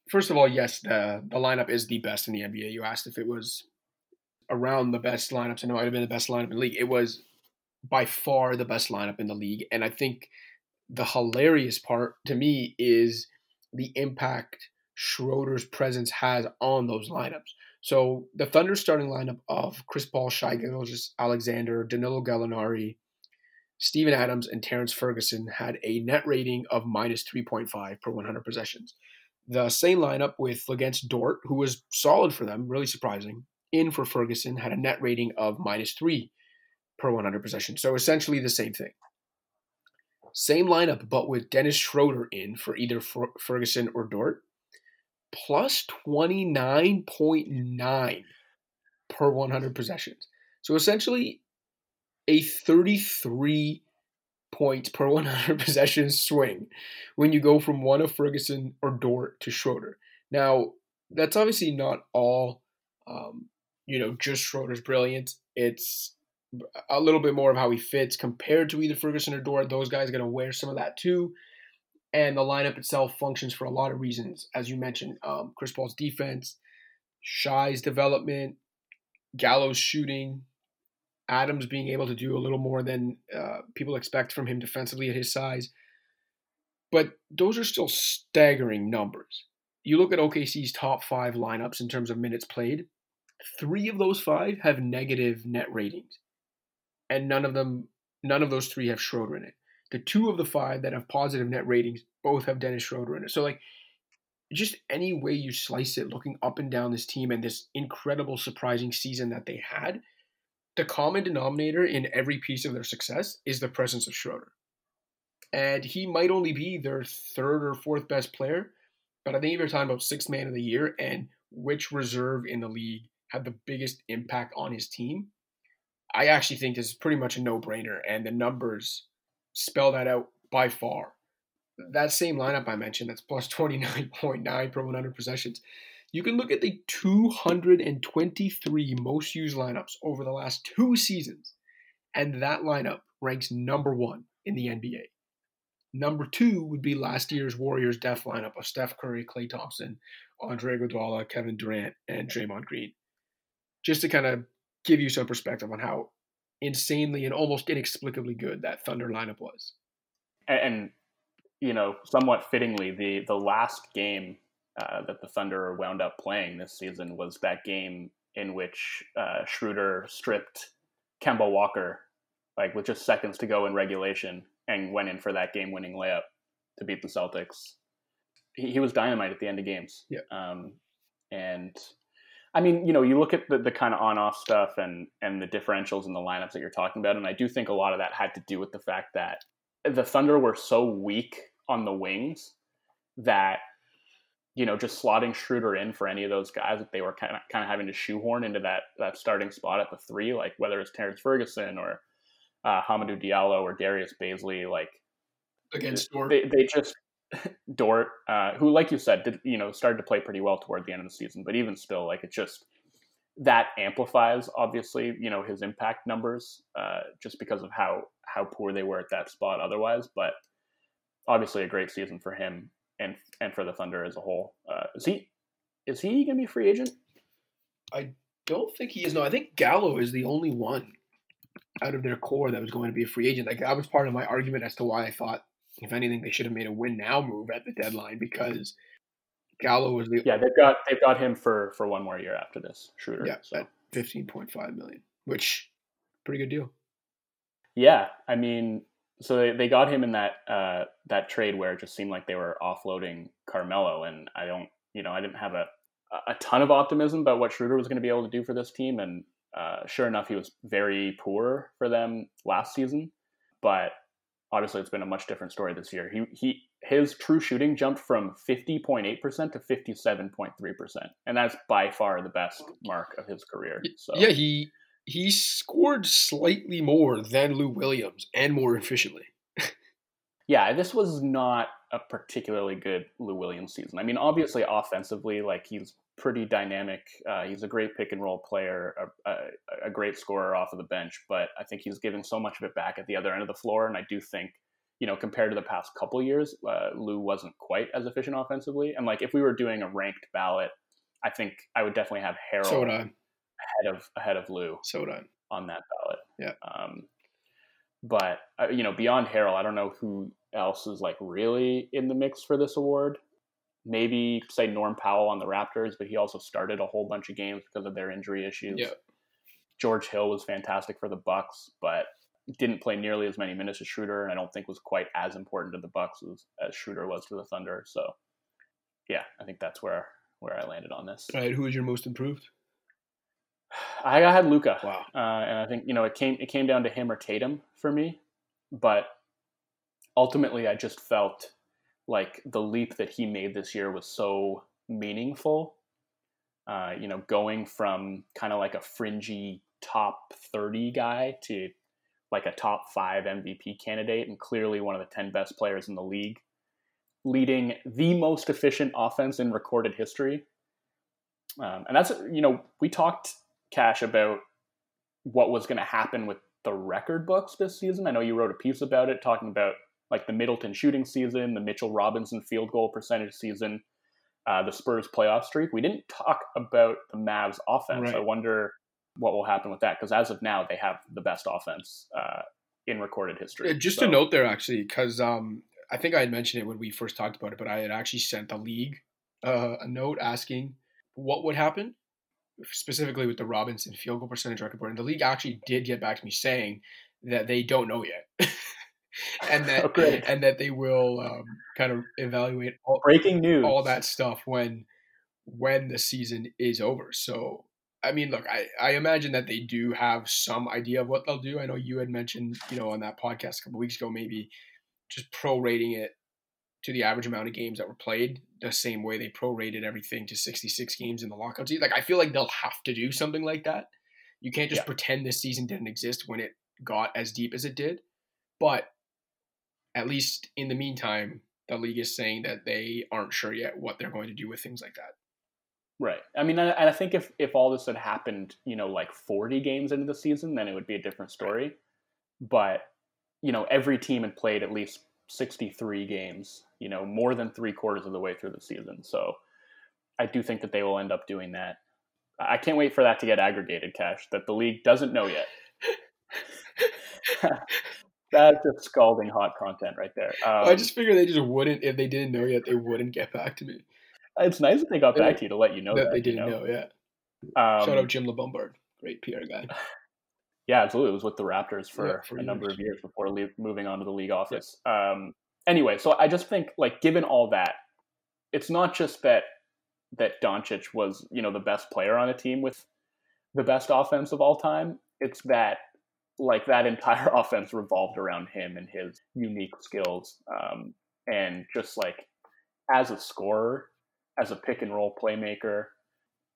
first of all, yes, the, the lineup is the best in the NBA. You asked if it was around the best lineups, and it might have been the best lineup in the league. It was by far the best lineup in the league. And I think the hilarious part to me is the impact Schroeder's presence has on those lineups. So the Thunder starting lineup of Chris Paul, Shai Gilgeous-Alexander, Danilo Gallinari, Steven Adams, and Terrence Ferguson had a net rating of minus 3.5 per 100 possessions. The same lineup with Luguentz Dort, who was solid for them, really surprising, in for Ferguson, had a net rating of minus 3 per 100 possessions. So essentially the same thing. Same lineup, but with Dennis Schroeder in for either Ferguson or Dort, plus 29.9 per 100 possessions. So essentially a 33 points per 100 possessions swing when you go from one of Ferguson or Dort to Schroeder. Now, that's obviously not all, um, you know, just Schroeder's brilliance. It's a little bit more of how he fits compared to either Ferguson or Dort. Those guys are going to wear some of that too. And the lineup itself functions for a lot of reasons, as you mentioned. Um, Chris Paul's defense, Shai's development, Gallo's shooting, Adams being able to do a little more than uh, people expect from him defensively at his size. But those are still staggering numbers. You look at OKC's top five lineups in terms of minutes played, three of those five have negative net ratings and none of them, none of those three have Schroeder in it. The two of the five that have positive net ratings both have Dennis Schroeder in it. So like, just any way you slice it, looking up and down this team and this incredible, surprising season that they had, the common denominator in every piece of their success is the presence of Schroeder. And he might only be their third or fourth best player, but I think you're talking about sixth man of the year and which reserve in the league had the biggest impact on his team, I actually think this is pretty much a no brainer, and the numbers spell that out by far. That same lineup I mentioned, that's plus 29.9 per 100 possessions. You can look at the 223 most used lineups over the last two seasons, and that lineup ranks number one in the NBA. Number two would be last year's Warriors death lineup of Steph Curry, Klay Thompson, Andre Iguodala, Kevin Durant, and Draymond Green. Just to kind of give you some perspective on how insanely and almost inexplicably good that Thunder lineup was. And, and you know, somewhat fittingly, the the last game uh, that the Thunder wound up playing this season was that game in which uh, Schroeder stripped Kemba Walker like with just seconds to go in regulation and went in for that game-winning layup to beat the Celtics. He, he was dynamite at the end of games. Yeah. Um, and I mean, you know, you look at the, the kind of on-off stuff and and the differentials in the lineups that you're talking about, and I do think a lot of that had to do with the fact that the Thunder were so weak on the wings that you know just slotting Schroeder in for any of those guys that they were kind of kind of having to shoehorn into that that starting spot at the three, like whether it's Terrence Ferguson or uh, Hamidou Diallo or Darius Bazley, like Luguentz Dort. they, they just Dort, uh, who, like you said, did you know started to play pretty well toward the end of the season, but even still, like it just that amplifies obviously you know his impact numbers uh, just because of how how poor they were at that spot otherwise. But obviously, a great season for him and and for the Thunder as a whole. Uh, is he is he going to be a free agent? I don't think he is. No, I think Gallo is the only one out of their core that was going to be a free agent. Like that was part of my argument as to why I thought, if anything, they should have made a win now move at the deadline because Gallo was the Yeah, they've got they've got him for for one more year after this Schroeder. yeah so. at fifteen point five million, which pretty good deal. Yeah, I mean, so they, they got him in that uh, that trade where it just seemed like they were offloading Carmelo, and I don't, you know, I didn't have a a ton of optimism about what Schroeder was going to be able to do for this team, and uh, sure enough, he was very poor for them last season. But obviously, it's been a much different story this year. He he his true shooting jumped from fifty point eight percent to fifty seven point three percent, and that's by far the best mark of his career. So Yeah, he he scored slightly more than Lou Williams and more efficiently. yeah, this was not a particularly good Lou Williams season. I mean, obviously, offensively, like he's pretty dynamic. Uh, he's a great pick and roll player, a, a, a, great scorer off of the bench. But I think he's giving so much of it back at the other end of the floor, and I do think. You know, compared to the past couple years, uh, Lou wasn't quite as efficient offensively. And like, if we were doing a ranked ballot, I think I would definitely have Harrell So ahead of ahead of Lou So on that ballot. Yeah. Um, but uh, you know, beyond Harrell, I don't know who else is like really in the mix for this award. Maybe say Norm Powell on the Raptors, but he also started a whole bunch of games because of their injury issues. Yeah. George Hill was fantastic for the Bucks, but didn't play nearly as many minutes as Schroeder, and I don't think was quite as important to the Bucks as, as Schroeder was to the Thunder. So, yeah, I think that's where where I landed on this. All right, who is your most improved? I had Luka. Wow. Uh, and I think you know it came it came down to him or Tatum for me, but ultimately I just felt like the leap that he made this year was so meaningful. Uh, you know, going from kind of like a fringy top thirty guy to like a top five MVP candidate and clearly one of the ten best players in the league, leading the most efficient offense in recorded history. Um, and that's you know we talked Cash about what was going to happen with the record books this season. I know you wrote a piece about it, talking about like the Middleton shooting season, the Mitchell Robinson field goal percentage season, uh, the Spurs playoff streak. We didn't talk about the Mavs offense. Right. I wonder what will happen with that because as of now, they have the best offense uh, in recorded history. Yeah, just So- a note there, actually, because um, I think I had mentioned it when we first talked about it, but I had actually sent the league uh, a note asking what would happen, specifically with the Robinson field goal percentage record board. And the league actually did get back to me saying that they don't know yet. and that Oh, and that they will um, kind of evaluate all, Breaking news. all that stuff when when the season is over. So I mean, look, I, I imagine that they do have some idea of what they'll do. I know you had mentioned, you know, on that podcast a couple weeks ago, maybe just prorating it to the average amount of games that were played, the same way they prorated everything to 66 games in the lockout season. Like, I feel like they'll have to do something like that. You can't just Yeah. pretend this season didn't exist when it got as deep as it did. But at least in the meantime, the league is saying that they aren't sure yet what they're going to do with things like that. Right. I mean, and I think if if all this had happened, you know, like 40 games into the season, then it would be a different story. But you know, every team had played at least 63 games. You know, more than three quarters of the way through the season. So I do think that they will end up doing that. I can't wait for that to get aggregated, Cash. That the league doesn't know yet. That's just scalding hot content right there. Um, I just figured they just wouldn't, if they didn't know yet, they wouldn't get back to me. it's nice that they got Yeah. back to you to let you know that that, they didn't know. Yeah. Um, Shout out Jim LaBumbard, great PR guy. Yeah, absolutely. It was with the Raptors for, Yeah, for a years. number of years before le- moving on to the league office. Um, anyway, so I just think, like, given all that, it's not just that that Doncic was, you know, the best player on a team with the best offense of all time. It's that, like, that entire offense revolved around him and his unique skills, um, and just like as a scorer, as a pick and roll playmaker,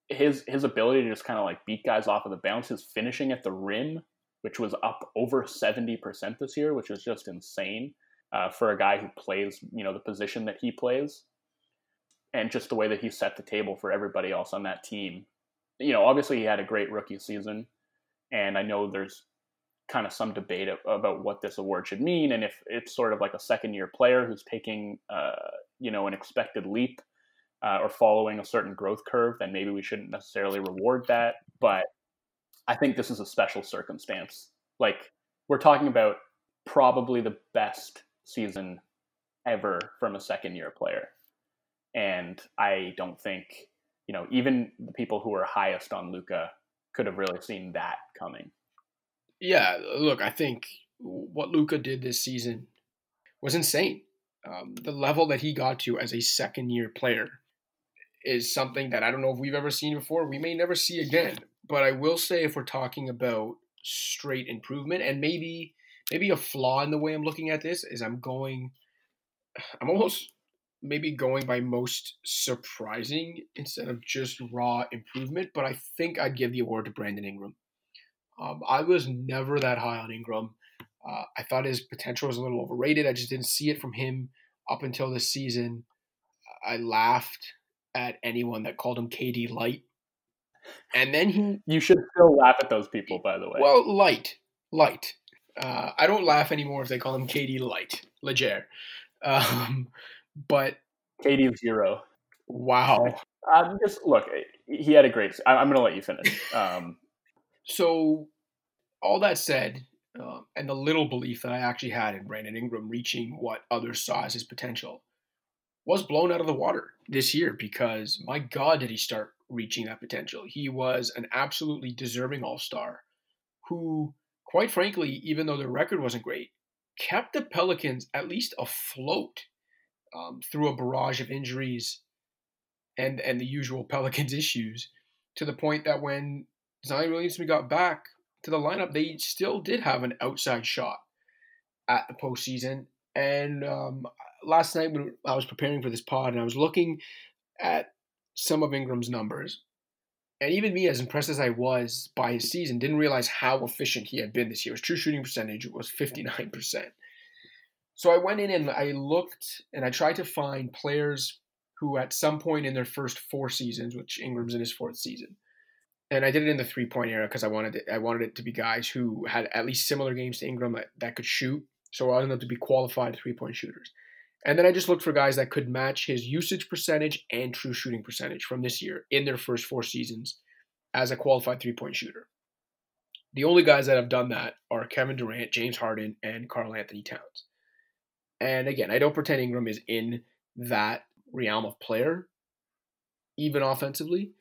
his his ability to just kind of like beat guys off of the bounce, his finishing at the rim, which was up over seventy percent this year, which is just insane uh, for a guy who plays you know the position that he plays, and just the way that he set the table for everybody else on that team. You know, obviously he had a great rookie season, and I know there's kind of some debate about what this award should mean, and if it's sort of like a second year player who's taking uh, you know an expected leap uh, or following a certain growth curve, then maybe we shouldn't necessarily reward that. But I think this is a special circumstance. Like we're talking about probably the best season ever from a second year player. And I don't think, you know, even the people who are highest on Luka could have really seen that coming. Yeah, look, I think what Luka did this season was insane. Um, the level that he got to as a second year player is something that I don't know if we've ever seen before. We may never see again. But I will say, if we're talking about straight improvement, and maybe maybe a flaw in the way I'm looking at this is I'm going, I'm almost maybe going by most surprising instead of just raw improvement. But I think I'd give the award to Brandon Ingram. Um, I was never that high on Ingram. Uh, I thought his potential was a little overrated. I just didn't see it from him up until this season. I laughed at anyone that called him KD light. And then he, You should still laugh at those people, by the way. well, light, light. Uh, I don't laugh anymore if they call him KD light, leger. Um, but KD zero. wow. Um, just look, he had a great. I- I'm going to let you finish. Um, So, all that said, uh, and the little belief that I actually had in Brandon Ingram reaching what others saw as his potential was blown out of the water this year because my God, did he start reaching that potential? He was an absolutely deserving All Star who, quite frankly, even though their record wasn't great, kept the Pelicans at least afloat um, through a barrage of injuries and and the usual Pelicans issues to the point that when Zion Williamson got back to the lineup, they still did have an outside shot at the postseason. And um, last night when I was preparing for this pod and I was looking at some of Ingram's numbers, and even me, as impressed as I was by his season, didn't realize how efficient he had been this year. His true shooting percentage was 59%. So I went in and I looked and I tried to find players who, at some point in their first four seasons, which Ingram's in his fourth season, and I did it in the three point era because I wanted it, I wanted it to be guys who had at least similar games to Ingram that, that could shoot. So I wanted them to be qualified three point shooters. And then I just looked for guys that could match his usage percentage and true shooting percentage from this year in their first four seasons as a qualified three point shooter. The only guys that have done that are Kevin Durant, James Harden, and Karl-Anthony Towns. And again, I don't pretend Ingram is in that realm of player, even offensively.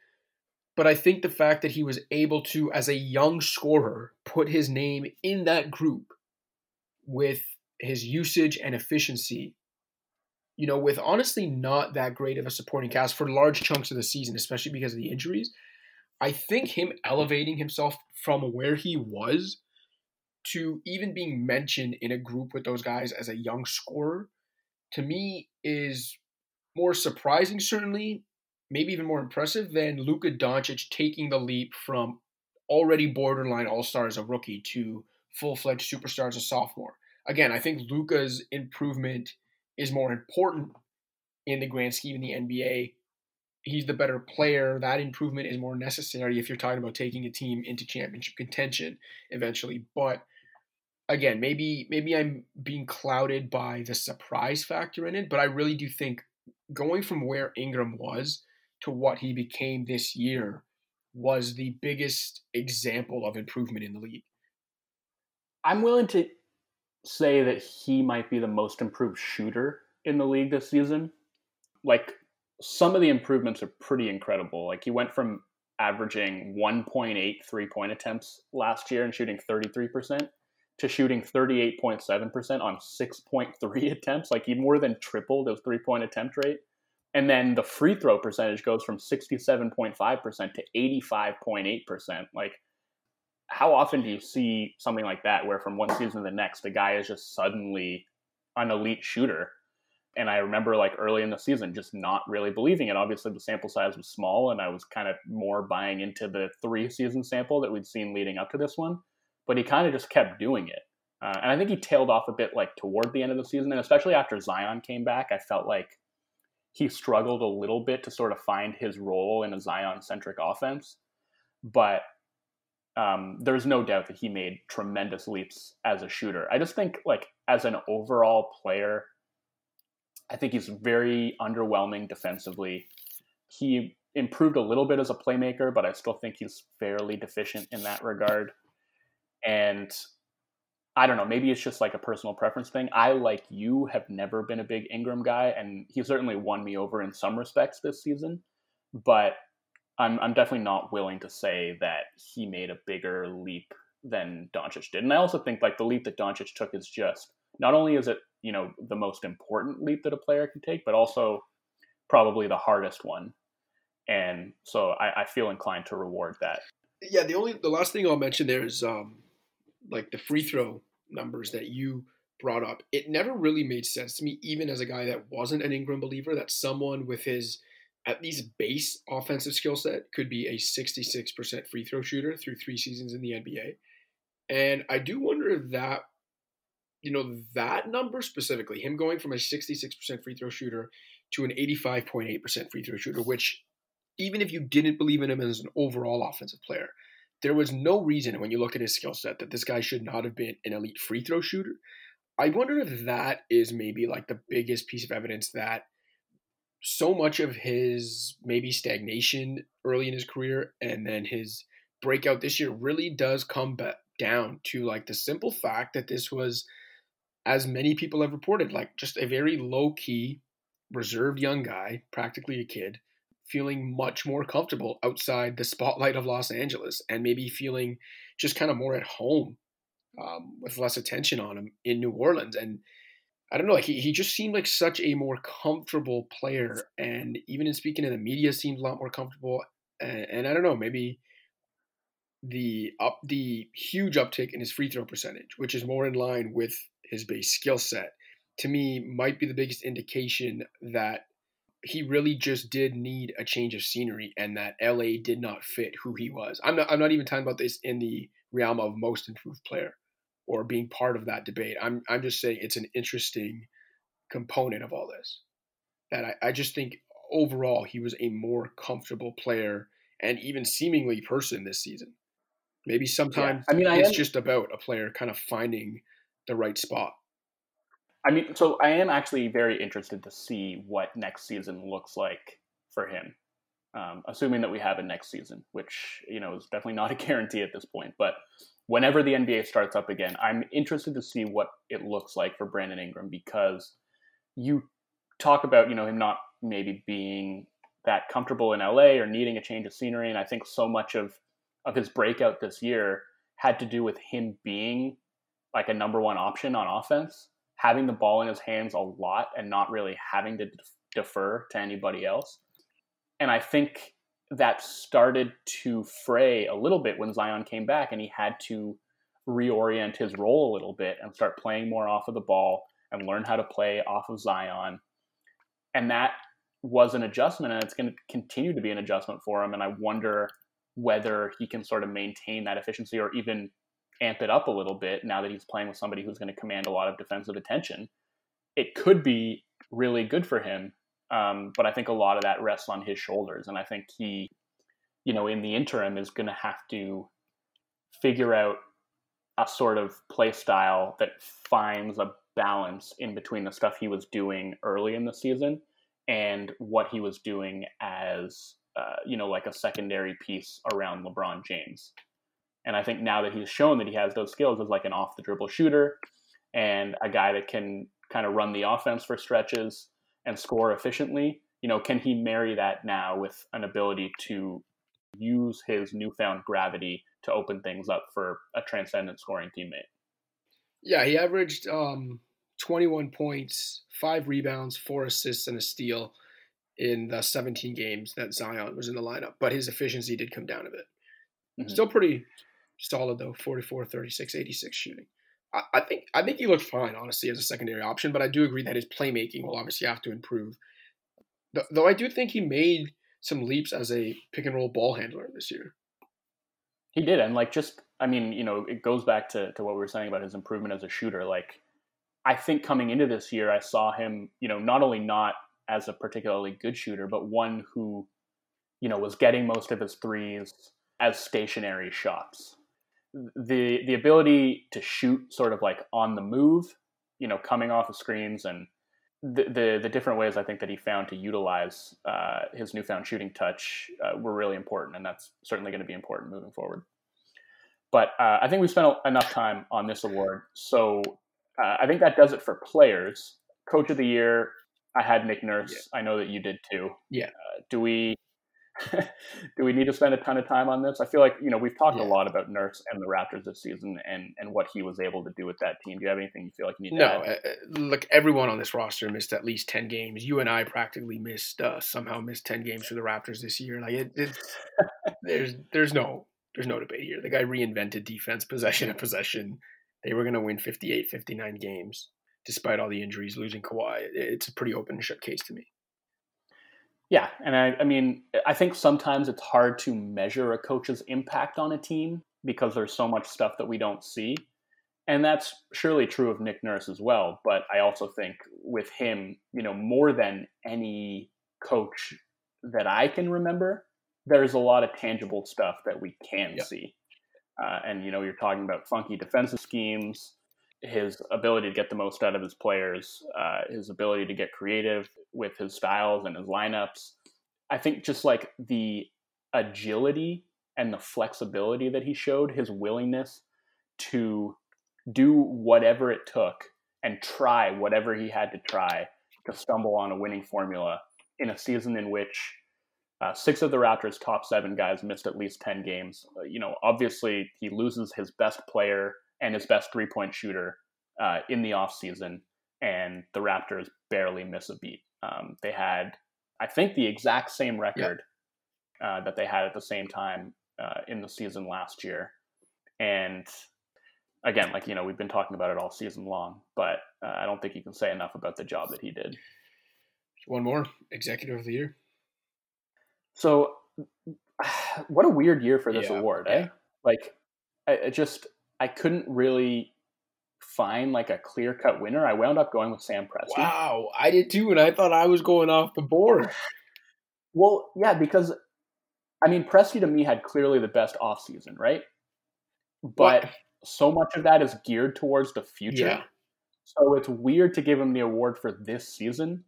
But I think the fact that he was able to, as a young scorer, put his name in that group with his usage and efficiency, you know, with honestly not that great of a supporting cast for large chunks of the season, especially because of the injuries, I think him elevating himself from where he was to even being mentioned in a group with those guys as a young scorer, to me, is more surprising, certainly, maybe even more impressive than Luka Doncic taking the leap from already borderline all star as a rookie to full fledged superstar as a sophomore. Again, I think Luka's improvement is more important in the grand scheme in the NBA. He's the better player. That improvement is more necessary if you're talking about taking a team into championship contention eventually. But again, maybe maybe I'm being clouded by the surprise factor in it, but I really do think going from where Ingram was to what he became this year was the biggest example of improvement in the league. I'm willing to say that he might be the most improved shooter in the league this season. Like some of the improvements are pretty incredible. Like he went from averaging 1.8 three point attempts last year and shooting 33% to shooting 38.7% on 6.3 attempts. Like he more than tripled his three point attempt rate. And then the free throw percentage goes from 67.5% to 85.8%. Like, how often do you see something like that where from one season to the next, the guy is just suddenly an elite shooter? And I remember like early in the season just not really believing it. Obviously, the sample size was small, and I was kind of more buying into the three season sample that we'd seen leading up to this one. But he kind of just kept doing it. Uh, and I think he tailed off a bit like toward the end of the season. And especially after Zion came back, I felt like he struggled a little bit to sort of find his role in a Zion centric offense. But um, there's no doubt that he made tremendous leaps as a shooter. I just think, like, as an overall player, I think he's very underwhelming defensively. He improved a little bit as a playmaker, but I still think he's fairly deficient in that regard. And I don't know, maybe it's just like a personal preference thing. I, like you, have never been a big Ingram guy, and he certainly won me over in some respects this season. But I'm, I'm definitely not willing to say that he made a bigger leap than Doncic did. And I also think like the leap that Doncic took is just not only is it you know the most important leap that a player can take, but also probably the hardest one. And so I, I feel inclined to reward that. Yeah, the only the last thing I'll mention there is um, like the free throw numbers that you brought up. It never really made sense to me, even as a guy that wasn't an Ingram believer, that someone with his at least base offensive skill set could be a 66% free throw shooter through three seasons in the NBA. And I do wonder if that you know, that number specifically, him going from a 66% free throw shooter to an 85.8% free throw shooter, which even if you didn't believe in him as an overall offensive player, there was no reason when you look at his skill set that this guy should not have been an elite free throw shooter. I wonder if that is maybe like the biggest piece of evidence that so much of his maybe stagnation early in his career and then his breakout this year really does come back down to like the simple fact that this was as many people have reported, like just a very low key, reserved young guy, practically a kid, feeling much more comfortable outside the spotlight of Los Angeles and maybe feeling just kind of more at home um, with less attention on him in New Orleans. And I don't know, like he, he just seemed like such a more comfortable player. And even in speaking to the media, seemed a lot more comfortable. And, and I don't know, maybe the up the huge uptick in his free throw percentage, which is more in line with his base skill set, to me might be the biggest indication that he really just did need a change of scenery and that LA did not fit who he was. I'm not I'm not even talking about this in the realm of most improved player or being part of that debate. I'm I'm just saying it's an interesting component of all this. That I, I just think overall he was a more comfortable player and even seemingly person this season. Maybe sometimes yeah. I mean, it's I just about a player kind of finding the right spot. I mean, so I am actually very interested to see what next season looks like for him. Um, assuming that we have a next season, which you know is definitely not a guarantee at this point. But whenever the NBA starts up again, I'm interested to see what it looks like for Brandon Ingram because you talk about you know him not maybe being that comfortable in LA or needing a change of scenery, and I think so much of of his breakout this year had to do with him being like a number one option on offense, having the ball in his hands a lot and not really having to defer to anybody else. And I think that started to fray a little bit when Zion came back and he had to reorient his role a little bit and start playing more off of the ball and learn how to play off of Zion. And that was an adjustment and it's going to continue to be an adjustment for him. And I wonder whether he can sort of maintain that efficiency or even amp it up a little bit now that he's playing with somebody who's going to command a lot of defensive attention. It could be really good for him, um, but I think a lot of that rests on his shoulders, and I think he, you know, in the interim, is going to have to figure out a sort of play style that finds a balance in between the stuff he was doing early in the season and what he was doing as uh, you know like a secondary piece around LeBron James. And I think now that he's shown that he has those skills as like an off the dribble shooter and a guy that can kind of run the offense for stretches and score efficiently, you know, can he marry that now with an ability to use his newfound gravity to open things up for a transcendent scoring teammate. Yeah, he averaged um, 21 points, five rebounds, four assists, and a steal in the 17 games that Zion was in the lineup. But his efficiency did come down a bit. Mm-hmm. Still pretty solid though 44, 36, 86 shooting. I, I think I think he looked fine, honestly, as a secondary option. But I do agree that his playmaking will obviously have to improve. Though I do think he made some leaps as a pick and roll ball handler this year. He did, and like just I mean, you know, it goes back to, to what we were saying about his improvement as a shooter. Like I think coming into this year I saw him, you know, not only not as a particularly good shooter, but one who, you know, was getting most of his threes as stationary shots. The the ability to shoot sort of like on the move, you know, coming off of screens and the, the, the different ways I think that he found to utilize uh, his newfound shooting touch uh, were really important, and that's certainly going to be important moving forward. But uh, I think we spent enough time on this award, so uh, I think that does it for players. Coach of the year, I had Nick Nurse. Yeah. I know that you did too. Yeah. Uh, do we do we need to spend a ton of time on this? I feel like you know we've talked yeah. a lot about Nurse and the Raptors this season and and what he was able to do with that team. Do you have anything you feel like you need? No, uh, look, everyone on this roster missed at least ten games. You and I practically missed uh, somehow missed ten games for the Raptors this year. Like it, it there's there's no there's no debate here. The guy reinvented defense, possession and possession. They were going to win 58, 59 games despite all the injuries, losing Kawhi. It's a pretty open shut case to me. Yeah, and I, I mean, I think sometimes it's hard to measure a coach's impact on a team because there's so much stuff that we don't see. And that's surely true of Nick Nurse as well. But I also think with him, you know, more than any coach that I can remember, there's a lot of tangible stuff that we can yep. see. Uh, and, you know, you're talking about funky defensive schemes, his ability to get the most out of his players, uh, his ability to get creative with his styles and his lineups. I think just like the agility and the flexibility that he showed, his willingness to do whatever it took and try whatever he had to try to stumble on a winning formula in a season in which uh, six of the Raptors' top seven guys missed at least 10 games. Uh, you know, obviously, he loses his best player and his best three point shooter uh, in the offseason, and the Raptors barely miss a beat. Um, they had, I think, the exact same record uh, that they had at the same time uh, in the season last year. And again, like, you know, we've been talking about it all season long, but uh, I don't think you can say enough about the job that he did. One more executive of the year. So, what a weird year for this yeah, award, eh? Like, I, I just I couldn't really find like a clear cut winner. I wound up going with Sam Presti. Wow, I did too, and I thought I was going off the board. Well, yeah, because I mean, Presti to me had clearly the best offseason, right? But what? so much of that is geared towards the future. Yeah. So it's weird to give him the award for this season.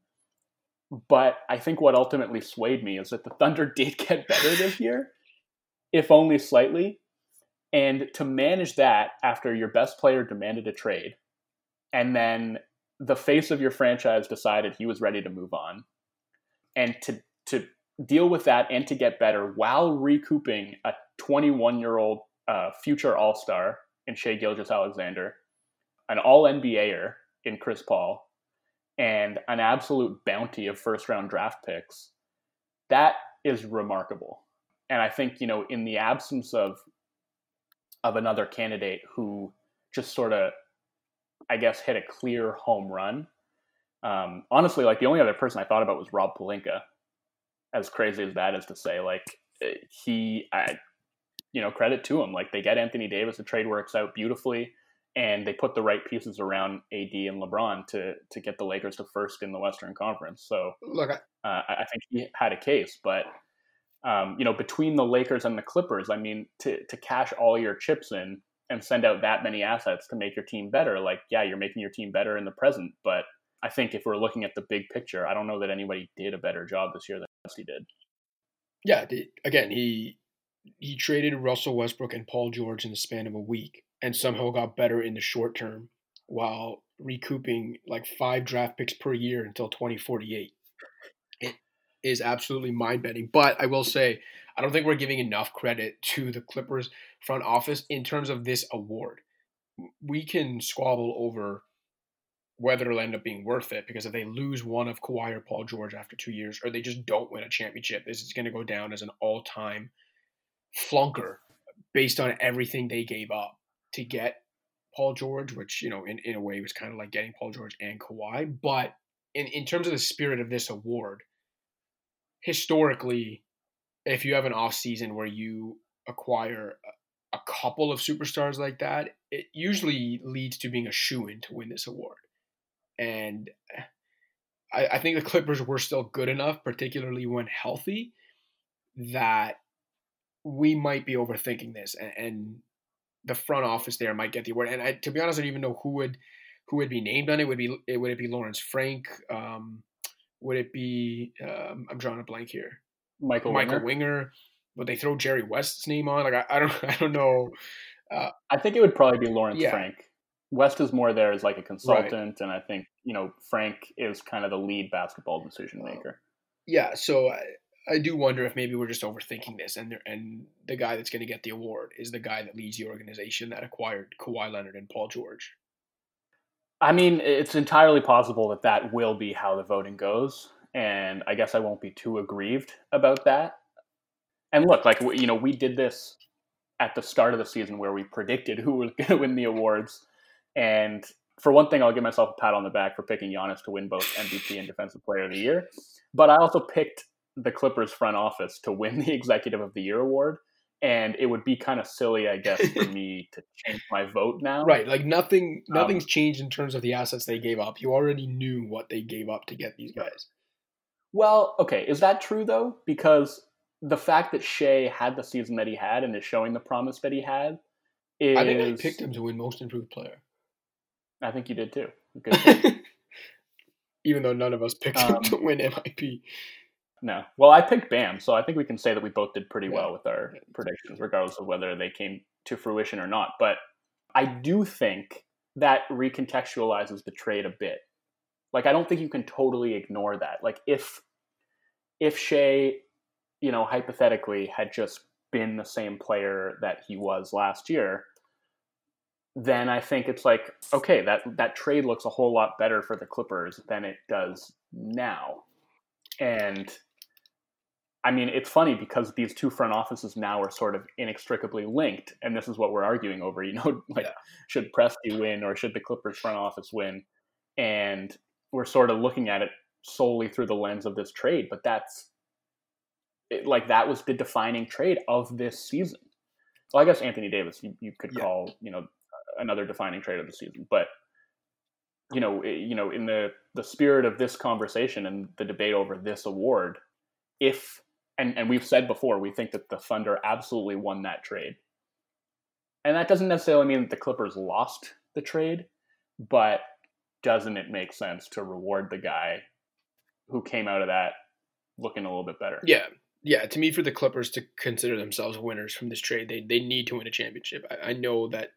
But I think what ultimately swayed me is that the Thunder did get better this year, if only slightly. And to manage that after your best player demanded a trade, and then the face of your franchise decided he was ready to move on, and to to deal with that and to get better while recouping a 21 year old uh, future All Star in Shai Gilgeous-Alexander, an All NBAer in Chris Paul, and an absolute bounty of first round draft picks, that is remarkable. And I think, you know, in the absence of of another candidate who just sort of, I guess, hit a clear home run. Um, honestly, like the only other person I thought about was Rob Pelinka. As crazy as that is to say, like eh, he, I, you know, credit to him. Like they get Anthony Davis, the trade works out beautifully, and they put the right pieces around AD and LeBron to to get the Lakers to first in the Western Conference. So look, I, uh, I think he had a case, but um, you know, between the Lakers and the Clippers, I mean, to to cash all your chips in and send out that many assets to make your team better, like, yeah, you're making your team better in the present. But I think if we're looking at the big picture, I don't know that anybody did a better job this year than he did. Yeah, again, he he traded Russell Westbrook and Paul George in the span of a week, and somehow got better in the short term while recouping like five draft picks per year until 2048. Is absolutely mind bending. But I will say, I don't think we're giving enough credit to the Clippers front office in terms of this award. We can squabble over whether it'll end up being worth it because if they lose one of Kawhi or Paul George after two years, or they just don't win a championship, this is going to go down as an all time flunker based on everything they gave up to get Paul George, which, you know, in, in a way was kind of like getting Paul George and Kawhi. But in, in terms of the spirit of this award, historically, if you have an off season where you acquire a, couple of superstars like that, it usually leads to being a shoe in to win this award. And I, I think the Clippers were still good enough, particularly when healthy, that we might be overthinking this and, and the front office there might get the award. And I, to be honest, I don't even know who would who would be named on it. Would be it would it be Lawrence Frank? Um, would it be? Um, I'm drawing a blank here. Michael Michael Winger. Winger. Would they throw Jerry West's name on? Like I, I don't I don't know. Uh, I think it would probably be Lawrence Yeah. Frank. West is more there as like a consultant, and I think you know Frank is kind of the lead basketball decision maker. yeah, so I, I do wonder if maybe we're just overthinking this, and and the guy that's going to get the award is the guy that leads the organization that acquired Kawhi Leonard and Paul George. I mean, it's entirely possible that that will be how the voting goes, and I guess I won't be too aggrieved about that. And look, like you know, we did this at the start of the season where we predicted who was going to win the awards, and for one thing, I'll give myself a pat on the back for picking Giannis to win both MVP and Defensive Player of the Year. But I also picked the Clippers front office to win the Executive of the Year award, and it would be kind of silly, I guess, for me to change my vote now. Right, like nothing Um, nothing's changed in terms of the assets they gave up. You already knew what they gave up to get these guys. Well, okay, is that true though? Because the fact that Shai had the season that he had and is showing the promise that he had is. I think I picked him to win Most Improved Player, I think you did too. Good. even though none of us picked Um, him to win MIP. No, well, I picked Bam, so I think we can say that we both did pretty Yeah. well with our predictions, regardless of whether they came to fruition or not. But I do think that recontextualizes the trade a bit. Like, I don't think you can totally ignore that. Like, if if Shai, you know, hypothetically had just been the same player that he was last year, then I think it's like, okay, that that trade looks a whole lot better for the Clippers than it does now. And I mean, it's funny because these two front offices now are sort of inextricably linked, and this is what we're arguing over. You know, like Yeah. should Presti win or should the Clippers front office win? And we're sort of looking at it solely through the lens of this trade, but that's it, like that was the defining trade of this season. Well, I guess Anthony Davis you, you could Yeah. call you know another defining trade of the season, but you know, it- you know, in the the spirit of this conversation and the debate over this award, if and and we've said before, we think that the Thunder absolutely won that trade, and that doesn't necessarily mean that the Clippers lost the trade, but doesn't it make sense to reward the guy who came out of that looking a little bit better? Yeah, yeah. To me, for the Clippers to consider themselves winners from this trade, they they need to win a championship. I, I know that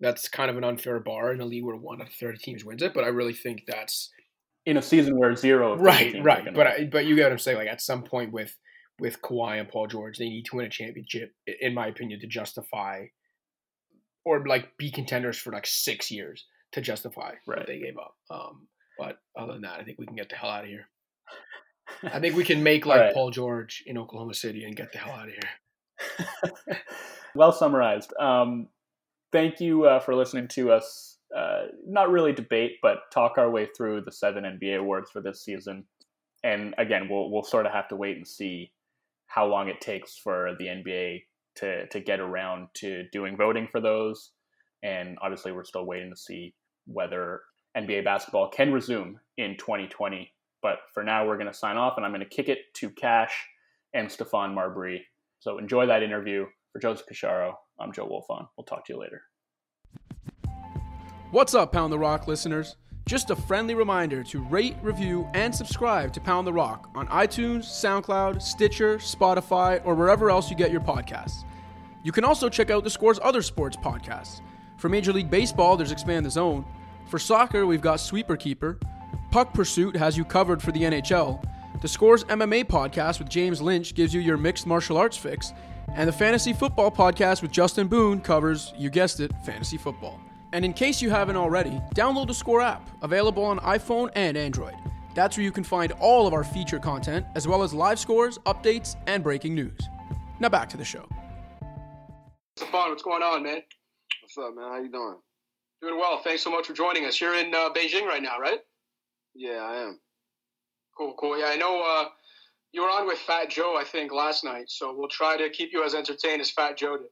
that's kind of an unfair bar in a league where one of thirty teams wins it, but I really think that's In a season where zero of right, teams right. But. I, but you get what I'm saying. Like at some point with with Kawhi and Paul George, they need to win a championship, in my opinion, to justify or like be contenders for like six years to justify Right. what they gave up. Um, but other than that, I think we can get the hell out of here. I think we can make like right. Paul George in Oklahoma City and get the hell out of here. well summarized. Um, thank you uh, for listening to us. Uh, not really debate, but talk our way through the seven NBA awards for this season. And again, we'll we'll sort of have to wait and see how long it takes for the NBA to to get around to doing voting for those. And obviously, we're still waiting to see whether NBA basketball can resume in 2020. But for now, we're going to sign off, and I'm going to kick it to Cash and Stephon Marbury. So enjoy that interview. For Joseph Casciaro, I'm Joe Wolfson. We'll talk to you later. What's up, Pound the Rock listeners? Just a friendly reminder to rate, review, and subscribe to Pound the Rock on iTunes, SoundCloud, Stitcher, Spotify, or wherever else you get your podcasts. You can also check out the Score's other sports podcasts. For Major League Baseball, there's Expand the Zone. For soccer, we've got Sweeper Keeper. Puck Pursuit has you covered for the NHL. The Scores MMA podcast with James Lynch gives you your mixed martial arts fix, and the Fantasy Football podcast with Justin Boone covers, you guessed it, fantasy football. And in case you haven't already, download the Score app, available on iPhone and Android. That's where you can find all of our feature content, as well as live scores, updates, and breaking news. Now back to the show. Stephon, what's going on, man? What's up, man? How you doing? Doing well. Thanks so much for joining us. You're in uh, Beijing right now, right? Yeah, I am. Cool, cool. Yeah, I know uh, you were on with Fat Joe, I think, last night. So we'll try to keep you as entertained as Fat Joe did.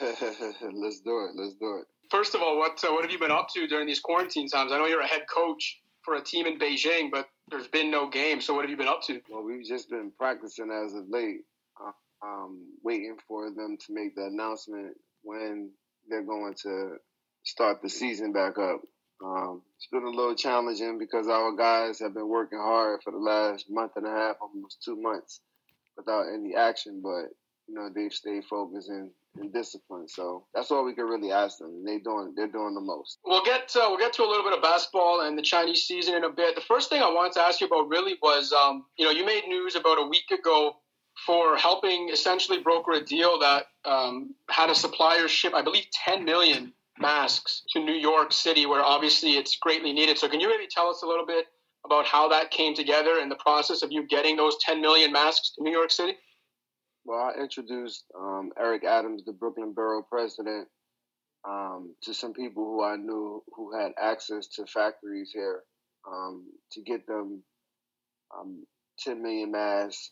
Let's do it. Let's do it. First of all, what uh, what have you been up to during these quarantine times? I know you're a head coach for a team in Beijing, but there's been no game. So what have you been up to? Well, we've just been practicing as of late, um, waiting for them to make the announcement when they're going to start the season back up. Um, it's been a little challenging because our guys have been working hard for the last month and a half, almost two months, without any action. But you know they've stayed focused and, and disciplined. So that's all we can really ask them. And they doing they're doing the most. We'll get to, we'll get to a little bit of basketball and the Chinese season in a bit. The first thing I wanted to ask you about really was um, you know you made news about a week ago for helping essentially broker a deal that um, had a supplier ship, I believe, 10 million masks to New York City, where obviously it's greatly needed. So, can you maybe tell us a little bit about how that came together and the process of you getting those 10 million masks to New York City? Well, I introduced um, Eric Adams, the Brooklyn Borough president, um, to some people who I knew who had access to factories here um, to get them um, 10 million masks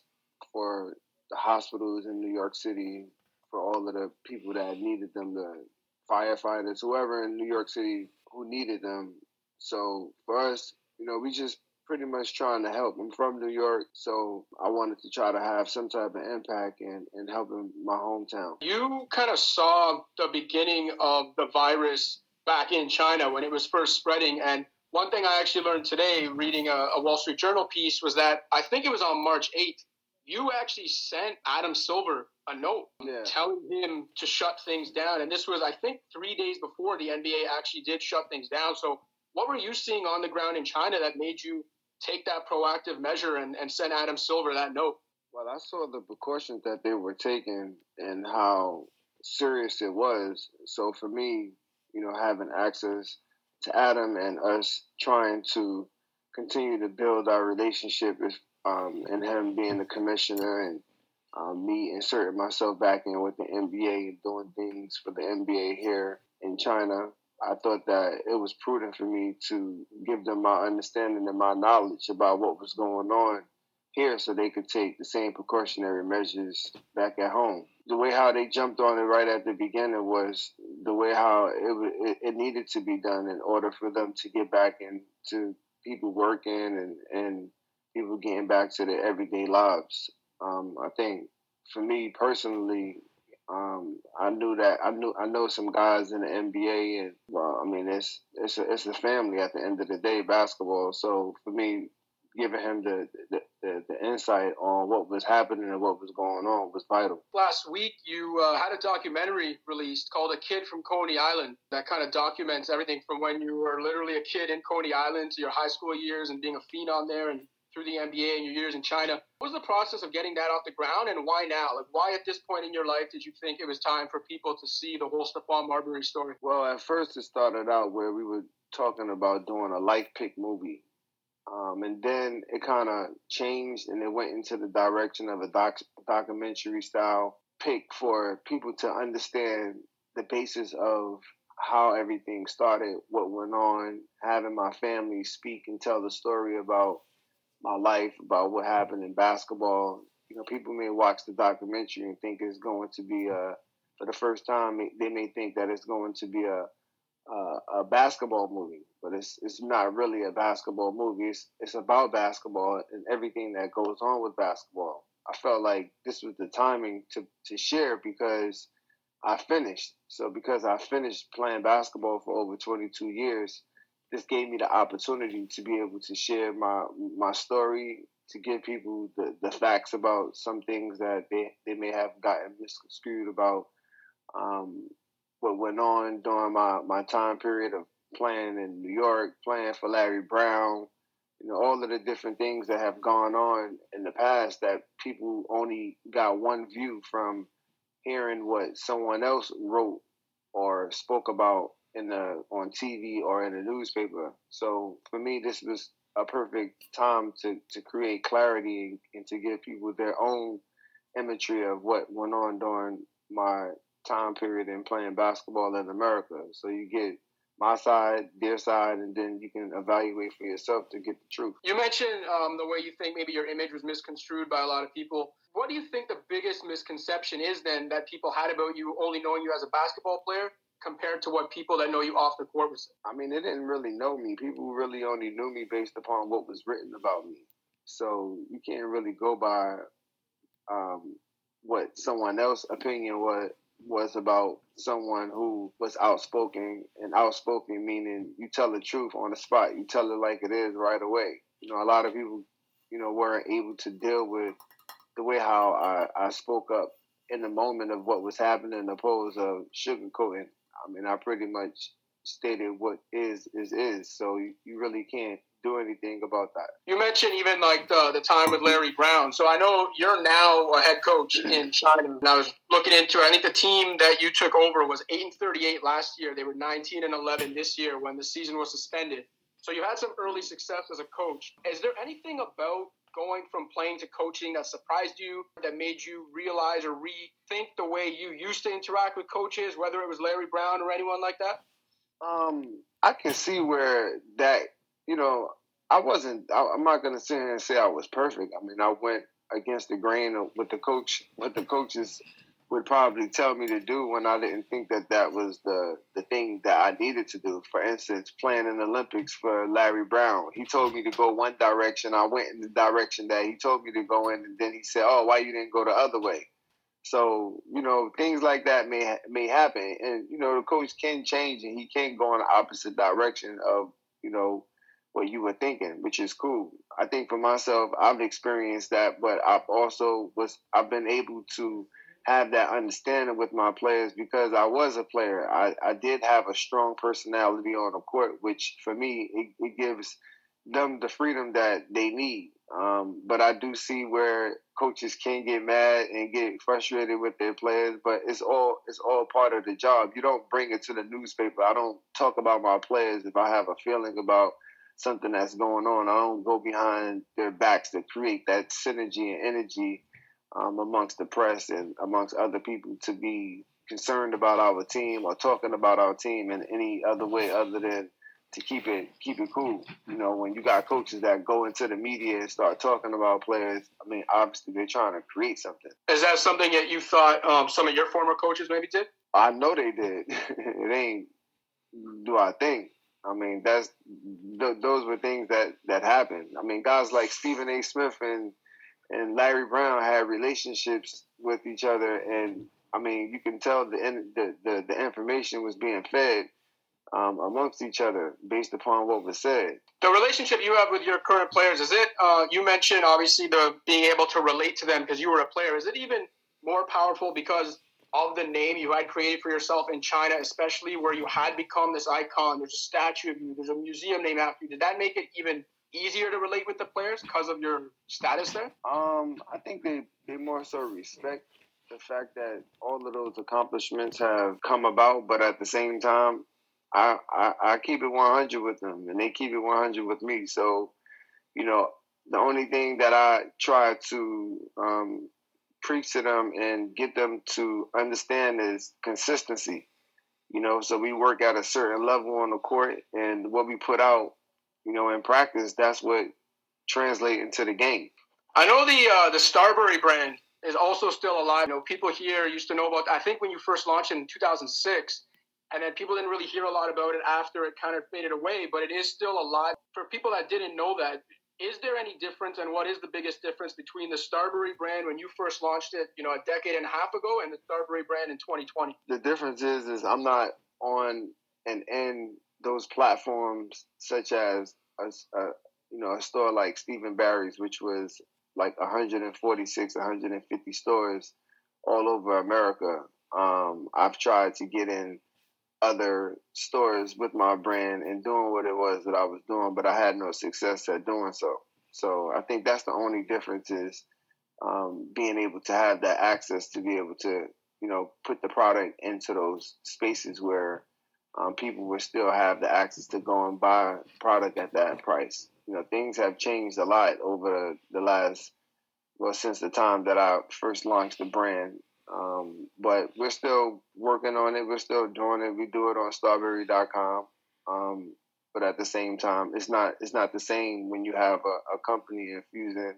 for the hospitals in New York City, for all of the people that needed them, the firefighters, whoever in New York City who needed them. So for us, you know, we just pretty much trying to help. I'm from New York, so I wanted to try to have some type of impact and, and helping my hometown. You kind of saw the beginning of the virus back in China when it was first spreading. And one thing I actually learned today reading a, a Wall Street Journal piece was that I think it was on March 8th, you actually sent Adam Silver a note Yeah. telling him to shut things down. And this was, I think, three days before the NBA actually did shut things down. So, what were you seeing on the ground in China that made you take that proactive measure and, and send Adam Silver that note? Well, I saw the precautions that they were taking and how serious it was. So for me, you know, having access to Adam and us trying to continue to build our relationship um, and him being the commissioner and um, me inserting myself back in with the NBA and doing things for the NBA here in China. I thought that it was prudent for me to give them my understanding and my knowledge about what was going on here so they could take the same precautionary measures back at home. The way how they jumped on it right at the beginning was the way how it, it, needed to be done in order for them to get back into people working and, and people getting back to their everyday lives. Um, I think for me personally, um, I knew that I knew I know some guys in the NBA, and well, I mean it's it's a, it's a family at the end of the day, basketball. So for me, giving him the the, the the insight on what was happening and what was going on was vital. Last week, you uh, had a documentary released called A Kid from Coney Island that kind of documents everything from when you were literally a kid in Coney Island to your high school years and being a phenom there and through the NBA and your years in China. What was the process of getting that off the ground and why now? Like, why at this point in your life did you think it was time for people to see the whole Stephon Marbury story? Well, at first it started out where we were talking about doing a life pick movie. Um, and then it kind of changed and it went into the direction of a doc- documentary style pick for people to understand the basis of how everything started, what went on, having my family speak and tell the story about my life, about what happened in basketball. You know, people may watch the documentary and think it's going to be a, for the first time, they may think that it's going to be a, a, a basketball movie, but it's it's not really a basketball movie. It's it's about basketball and everything that goes on with basketball. I felt like this was the timing to to share because I finished. So because I finished playing basketball for over 22 years, this gave me the opportunity to be able to share my my story, to give people the, the facts about some things that they, they may have gotten misconstrued about um, what went on during my, my time period of playing in New York, playing for Larry Brown, you know, all of the different things that have gone on in the past that people only got one view from hearing what someone else wrote or spoke about in the on TV or in a newspaper. So for me, this was a perfect time to, to create clarity and to give people their own imagery of what went on during my time period in playing basketball in America. So you get my side, their side, and then you can evaluate for yourself to get the truth. You mentioned um, the way you think maybe your image was misconstrued by a lot of people. What do you think the biggest misconception is then that people had about you only knowing you as a basketball player compared to what people that know you off the court say? I mean, they didn't really know me. People really only knew me based upon what was written about me. So you can't really go by um, what someone else's opinion was was about someone who was outspoken and outspoken meaning you tell the truth on the spot you tell it like it is right away you know a lot of people you know weren't able to deal with the way how i, I spoke up in the moment of what was happening opposed of sugarcoating i mean i pretty much stated what is is is so you, you really can't do anything about that. You mentioned even like the, the time with Larry Brown. So I know you're now a head coach mm-hmm. in China. And I was looking into it. I think the team that you took over was 8 and 38 last year. They were 19 and 11 this year when the season was suspended. So you had some early success as a coach. Is there anything about going from playing to coaching that surprised you, that made you realize or rethink the way you used to interact with coaches, whether it was Larry Brown or anyone like that? Um, I can see where that you know, I wasn't. I, am not gonna sit here and say I was perfect. I mean, I went against the grain what the coach, what the coaches would probably tell me to do when I didn't think that that was the the thing that I needed to do. For instance, playing in the Olympics for Larry Brown, he told me to go one direction. I went in the direction that he told me to go in, and then he said, "Oh, why you didn't go the other way?" So you know, things like that may may happen, and you know, the coach can change and he can go in the opposite direction of you know what you were thinking, which is cool. I think for myself, I've experienced that, but I've also was I've been able to have that understanding with my players because I was a player. I, I did have a strong personality on the court, which for me it, it gives them the freedom that they need. Um, but I do see where coaches can get mad and get frustrated with their players, but it's all it's all part of the job. You don't bring it to the newspaper. I don't talk about my players if I have a feeling about something that's going on. I don't go behind their backs to create that synergy and energy um, amongst the press and amongst other people to be concerned about our team or talking about our team in any other way other than to keep it keep it cool. You know, when you got coaches that go into the media and start talking about players, I mean, obviously they're trying to create something. Is that something that you thought um, some of your former coaches maybe did? I know they did. it ain't. Do I think? I mean, that's th- those were things that that happened. I mean, guys like Stephen A. Smith and and Larry Brown had relationships with each other, and I mean, you can tell the the the, the information was being fed um, amongst each other based upon what was said. The relationship you have with your current players is it? Uh, you mentioned obviously the being able to relate to them because you were a player. Is it even more powerful because of the name you had created for yourself in China, especially where you had become this icon. There's a statue of you. There's a museum named after you. Did that make it even easier to relate with the players because of your status there? Um, I think they they more so respect the fact that all of those accomplishments have come about, but at the same time, I I, I keep it 100 with them, and they keep it 100 with me. So, you know, the only thing that I try to um, preach to them and get them to understand is consistency. You know, so we work at a certain level on the court, and what we put out, you know, in practice, that's what translates into the game. I know the uh, the Starbury brand is also still alive. You know, people here used to know about. I think when you first launched in 2006, and then people didn't really hear a lot about it after it kind of faded away. But it is still alive. For people that didn't know that, is there any difference and what is the biggest difference between the starbury brand when you first launched it you know a decade and a half ago and the starbury brand in 2020 the difference is is i'm not on an in those platforms such as a, a you know a store like Steve & Barry's which was like 146 150 stores all over america um, i've tried to get in other stores with my brand and doing what it was that I was doing, but I had no success at doing so. So I think that's the only difference is um, being able to have that access to be able to, you know, put the product into those spaces where um, people would still have the access to go and buy product at that price. You know, things have changed a lot over the last, well, since the time that I first launched the brand. Um, but we're still working on it. We're still doing it. We do it on starbury.com. Um, but at the same time, it's not it's not the same when you have a, a company infusing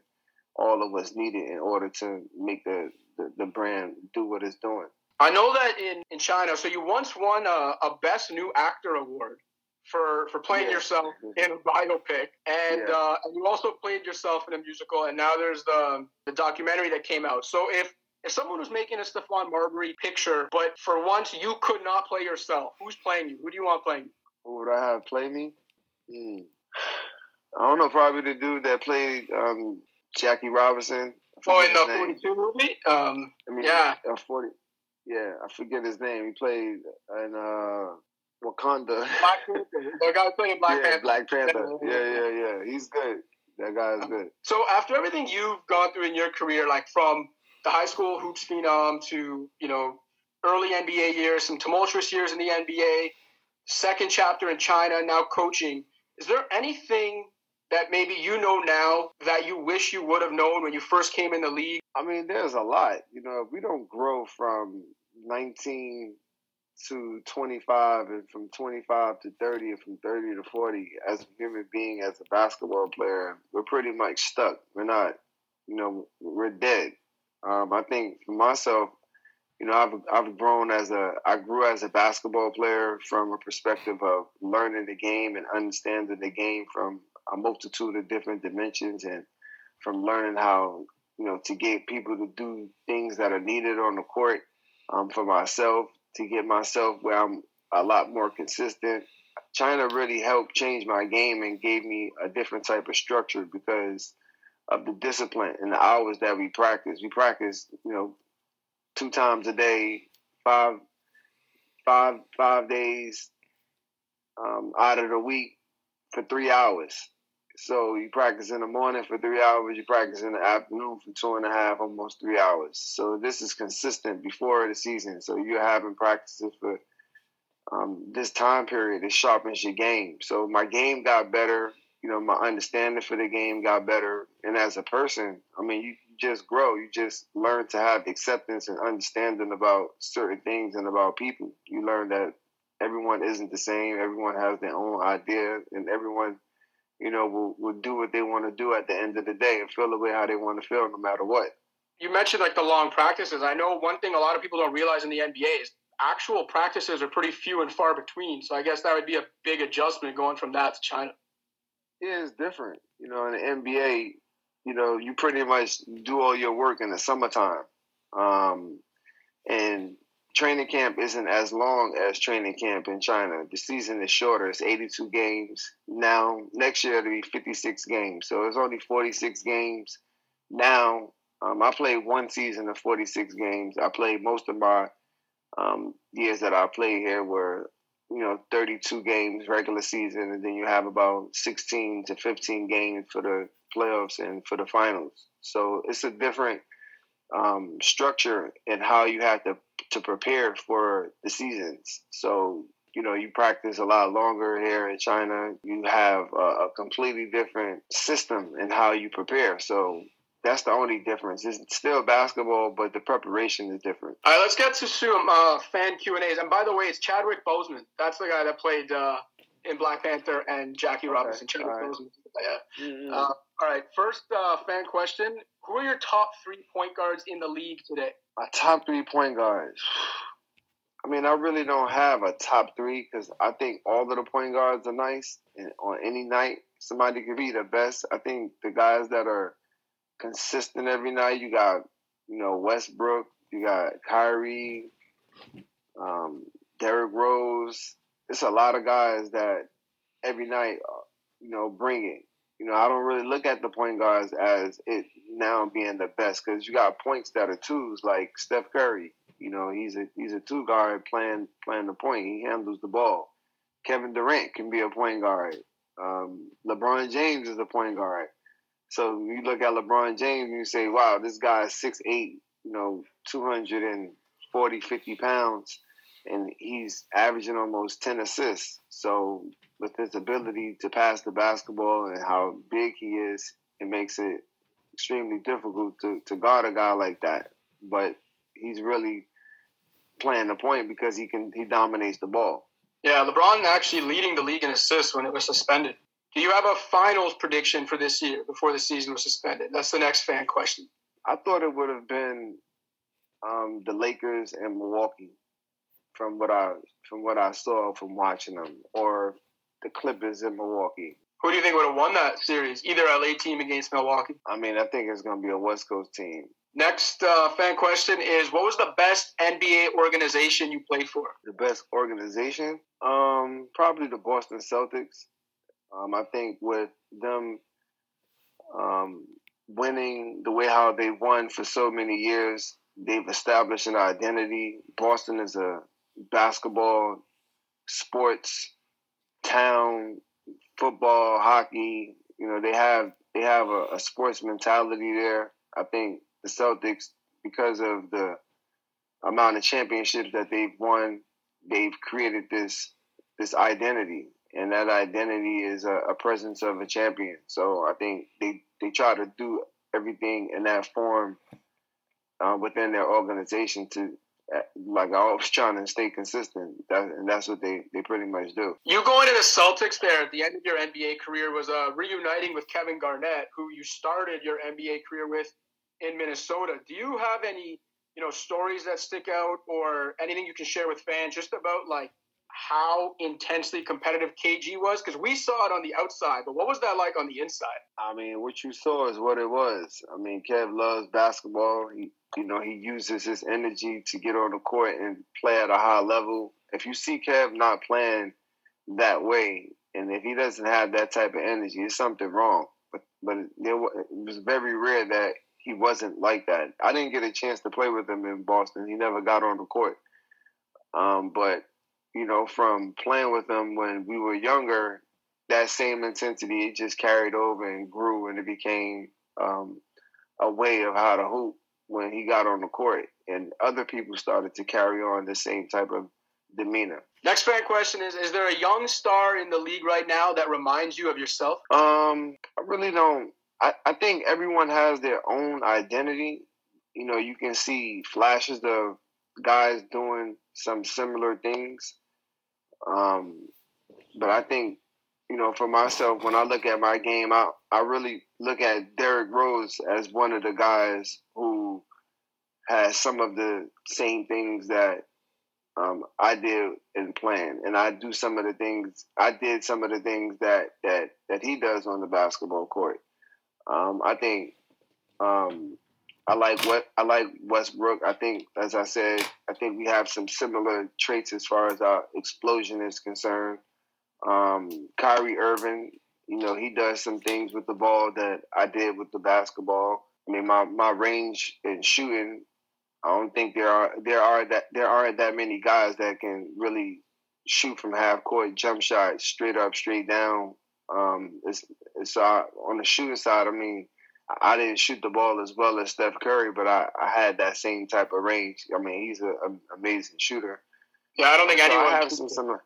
all of what's needed in order to make the, the, the brand do what it's doing. I know that in, in China, so you once won a, a Best New Actor award for, for playing yeah. yourself in a biopic, and yeah. uh, you also played yourself in a musical, and now there's the, the documentary that came out. So if if someone was making a Stephon Marbury picture, but for once you could not play yourself, who's playing you? Who do you want playing you? Who would I have play me? Hmm. I don't know, probably the dude that played um, Jackie Robinson. Oh, in the 42 movie? Um, I mean, yeah. Uh, 40, yeah, I forget his name. He played in uh, Wakanda. Black Panther. The guy playing Black yeah, Panther. Black Panther. Yeah, yeah, yeah. He's good. That guy is good. So after everything you've gone through in your career, like from the high school hoops phenom to you know early NBA years, some tumultuous years in the NBA, second chapter in China, now coaching. Is there anything that maybe you know now that you wish you would have known when you first came in the league? I mean, there's a lot. You know, if we don't grow from 19 to 25 and from 25 to 30 and from 30 to 40 as a human being, as a basketball player, we're pretty much stuck. We're not, you know, we're dead. Um, I think for myself, you know, I've I've grown as a I grew as a basketball player from a perspective of learning the game and understanding the game from a multitude of different dimensions and from learning how you know to get people to do things that are needed on the court um, for myself to get myself where I'm a lot more consistent. China really helped change my game and gave me a different type of structure because of the discipline and the hours that we practice. We practice, you know, two times a day, five, five, five days um, out of the week for three hours. So you practice in the morning for three hours, you practice in the afternoon for two and a half, almost three hours. So this is consistent before the season. So you're having practices for um, this time period. It sharpens your game. So my game got better. You know, my understanding for the game got better. And as a person, I mean, you just grow. You just learn to have acceptance and understanding about certain things and about people. You learn that everyone isn't the same. Everyone has their own idea, and everyone you know, will, will do what they want to do at the end of the day and feel the way how they want to feel no matter what. You mentioned like the long practices. I know one thing a lot of people don't realize in the NBA is actual practices are pretty few and far between. So I guess that would be a big adjustment going from that to China. Yeah, it's different. You know, in the NBA, you know, you pretty much do all your work in the summertime. Um, and training camp isn't as long as training camp in China. The season is shorter. It's 82 games. Now, next year it'll be 56 games. So it's only 46 games. Now, um, I played one season of 46 games. I played most of my um, years that I played here were, you know, 32 games regular season, and then you have about 16 to 15 games for the playoffs and for the finals. So it's a different um, structure and how you have to to prepare for the seasons. So you know you practice a lot longer here in China. You have a, a completely different system in how you prepare. So that's the only difference. It's still basketball, but the preparation is different. All right, let's get to some uh, fan Q and A's. And by the way, it's Chadwick Boseman. That's the guy that played uh, in Black Panther and Jackie okay. Robinson. Chadwick right. Boseman. Yeah. Mm-hmm. Uh, all right. First uh, fan question: Who are your top three point guards in the league today? My top three point guards. I mean, I really don't have a top three because I think all of the point guards are nice, and on any night somebody could be the best. I think the guys that are consistent every night, you got you know Westbrook, you got Kyrie, um, Derrick Rose. It's a lot of guys that every night, uh, you know, bring it. You know, I don't really look at the point guards as it now being the best because you got points that are twos like Steph Curry. You know, he's a he's a two guard playing playing the point. He handles the ball. Kevin Durant can be a point guard. Um, LeBron James is a point guard. So you look at LeBron James and you say, wow, this guy is 6'8", you know, 240, 50 pounds, and he's averaging almost 10 assists. So with his ability to pass the basketball and how big he is, it makes it extremely difficult to, to guard a guy like that. But he's really playing the point because he can he dominates the ball. Yeah, LeBron actually leading the league in assists when it was suspended. Do you have a finals prediction for this year before the season was suspended? That's the next fan question. I thought it would have been um, the Lakers and Milwaukee, from what I from what I saw from watching them, or the Clippers in Milwaukee. Who do you think would have won that series? Either LA team against Milwaukee. I mean, I think it's going to be a West Coast team. Next uh, fan question is: What was the best NBA organization you played for? The best organization, um, probably the Boston Celtics. Um, I think with them um, winning the way how they won for so many years, they've established an identity. Boston is a basketball, sports town, football, hockey. You know, they have they have a, a sports mentality there. I think the Celtics, because of the amount of championships that they've won, they've created this this identity and that identity is a, a, presence of a champion. So I think they they try to do everything in that form uh, within their organization to. Uh, like I was trying to stay consistent, that, and that's what they, they pretty much do. You going to the Celtics there at the end of your NBA career was uh, reuniting with Kevin Garnett, who you started your NBA career with in Minnesota. Do you have any you know stories that stick out, or anything you can share with fans just about like how intensely competitive KG was? Because we saw it on the outside, but what was that like on the inside? I mean, what you saw is what it was. I mean, Kev loves basketball. He, you know, he uses his energy to get on the court and play at a high level. If you see Kev not playing that way, and if he doesn't have that type of energy, it's something wrong. But but it, was very rare that he wasn't like that. I didn't get a chance to play with him in Boston. He never got on the court. Um, but you know, from playing with him when we were younger, that same intensity it just carried over and grew, and it became um, a way of how to hoop when he got on the court, and other people started to carry on the same type of demeanor. Next fan question is: Is there a young star in the league right now that reminds you of yourself? Um, I really don't. I, I think everyone has their own identity. You know, you can see flashes of guys doing some similar things. Um, but I think, you know, for myself, when I look at my game, I, I really look at Derrick Rose as one of the guys who has some of the same things that um, I did and plan, and I do some of the things I did some of the things that that that he does on the basketball court. Um, I think um, I like what I like Westbrook. I think, as I said, I think we have some similar traits as far as our explosion is concerned. Um, Kyrie Irving, you know, he does some things with the ball that I did with the basketball. I mean, my, my range in shooting, I don't think there are there are that there aren't that many guys that can really shoot from half court, jump shot, straight up, straight down. Um, it's, it's uh, on the shooting side. I mean, I didn't shoot the ball as well as Steph Curry, but I, I had that same type of range. I mean, he's an amazing shooter. Yeah, I don't think so anyone. I have some, some,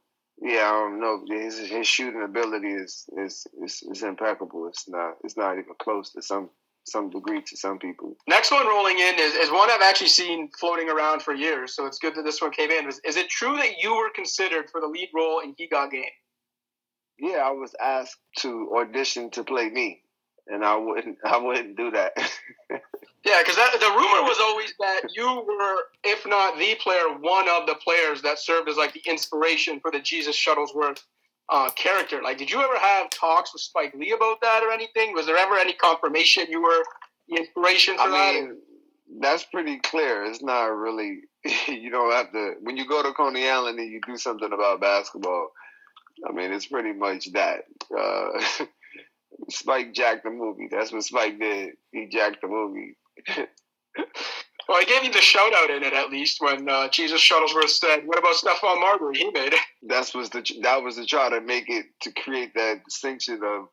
yeah, I don't know. His, his shooting ability is, is is is impeccable. It's not it's not even close to some some degree to some people. Next one rolling in is, is one I've actually seen floating around for years, so it's good that this one came in. Is, is it true that you were considered for the lead role in He Got Game? Yeah, I was asked to audition to play me and I wouldn't I wouldn't do that. yeah, because the rumor was always that you were, if not the player, one of the players that served as like the inspiration for the Jesus Shuttlesworth uh, character. Like, did you ever have talks with Spike Lee about that or anything? Was there ever any confirmation you were the inspiration for I that? Mean, that's pretty clear. It's not really. You don't have to when you go to Coney Island and you do something about basketball. I mean, it's pretty much that. Uh, Spike jacked the movie. That's what Spike did. He jacked the movie. Well, I gave you the shout out in it at least when uh, Jesus Shuttlesworth said, "What about Stephon Marbury? He made it." That's was the that was the try to make it to create that distinction of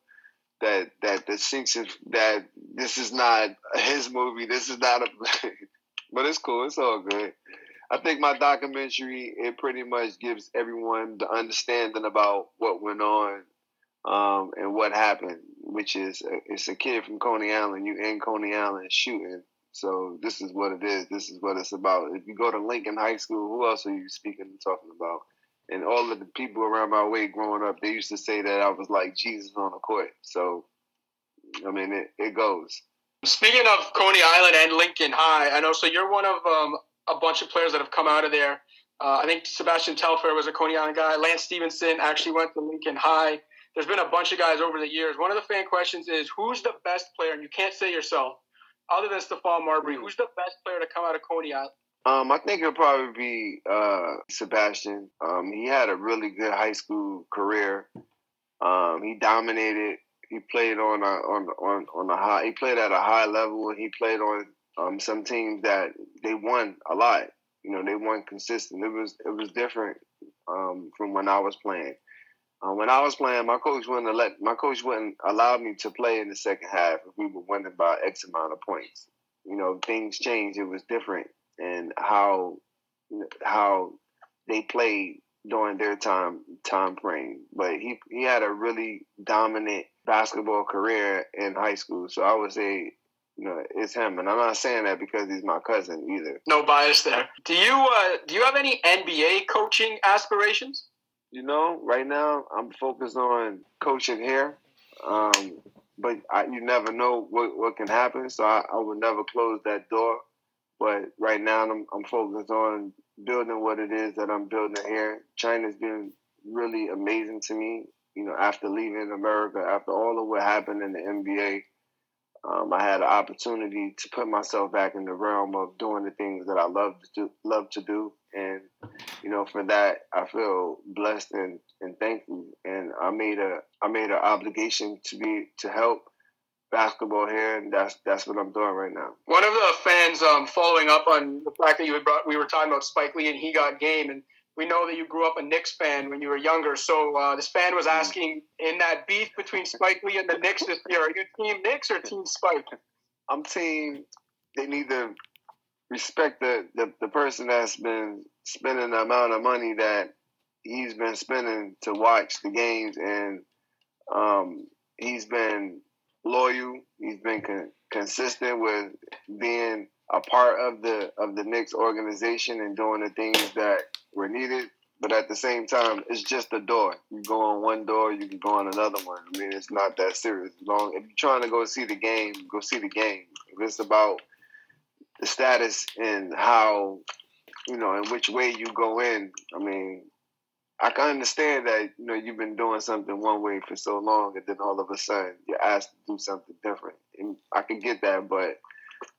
that that distinction that this is not his movie. This is not a, but it's cool. It's all good. I think my documentary it pretty much gives everyone the understanding about what went on um, and what happened, which is it's a kid from Coney Island. You in Coney Island shooting. So this is what it is. This is what it's about. If you go to Lincoln High School, who else are you speaking and talking about? And all of the people around my way growing up, they used to say that I was like Jesus on the court. So, I mean, it, it goes. Speaking of Coney Island and Lincoln High, I know. So you're one of um, a bunch of players that have come out of there. Uh, I think Sebastian Telfair was a Coney Island guy. Lance Stephenson actually went to Lincoln High. There's been a bunch of guys over the years. One of the fan questions is who's the best player, and you can't say yourself, other than Stephon Marbury, who's the best player to come out of Coney Island? Um, I think it'll probably be uh, Sebastian. Um, he had a really good high school career. Um, he dominated. He played on a on on on a high. He played at a high level. He played on um, some teams that they won a lot. You know, they won consistent. It was it was different um, from when I was playing. Uh, when I was playing, my coach wouldn't let my coach wouldn't allow me to play in the second half if we were winning by X amount of points. You know, things changed. It was different, and how how they played during their time time frame. But he he had a really dominant basketball career in high school. So I would say, you know, it's him. And I'm not saying that because he's my cousin either. No bias there. Do you uh, do you have any NBA coaching aspirations? You know, right now I'm focused on coaching here, um, but I, you never know what, what can happen. So I, I would never close that door. But right now I'm, I'm focused on building what it is that I'm building here. China's been really amazing to me. You know, after leaving America, after all of what happened in the NBA, um, I had an opportunity to put myself back in the realm of doing the things that I love to do, love to do, and you know, for that I feel blessed and, and thankful. And I made a I made an obligation to be to help basketball here, and that's that's what I'm doing right now. One of the fans um, following up on the fact that you had brought, we were talking about Spike Lee and he got game, and we know that you grew up a Knicks fan when you were younger. So uh, this fan was asking, in that beef between Spike Lee and the Knicks this year, are you Team Knicks or Team Spike? I'm Team. They need to respect the, the, the person that's been spending the amount of money that he's been spending to watch the games, and um, he's been loyal. He's been con- consistent with being a part of the of the Knicks organization and doing the things that were needed. But at the same time, it's just a door. You go on one door, you can go on another one. I mean, it's not that serious. Long if you're trying to go see the game, go see the game. If it's about the status and how, you know, in which way you go in. I mean, I can understand that you know you've been doing something one way for so long, and then all of a sudden you're asked to do something different. And I can get that, but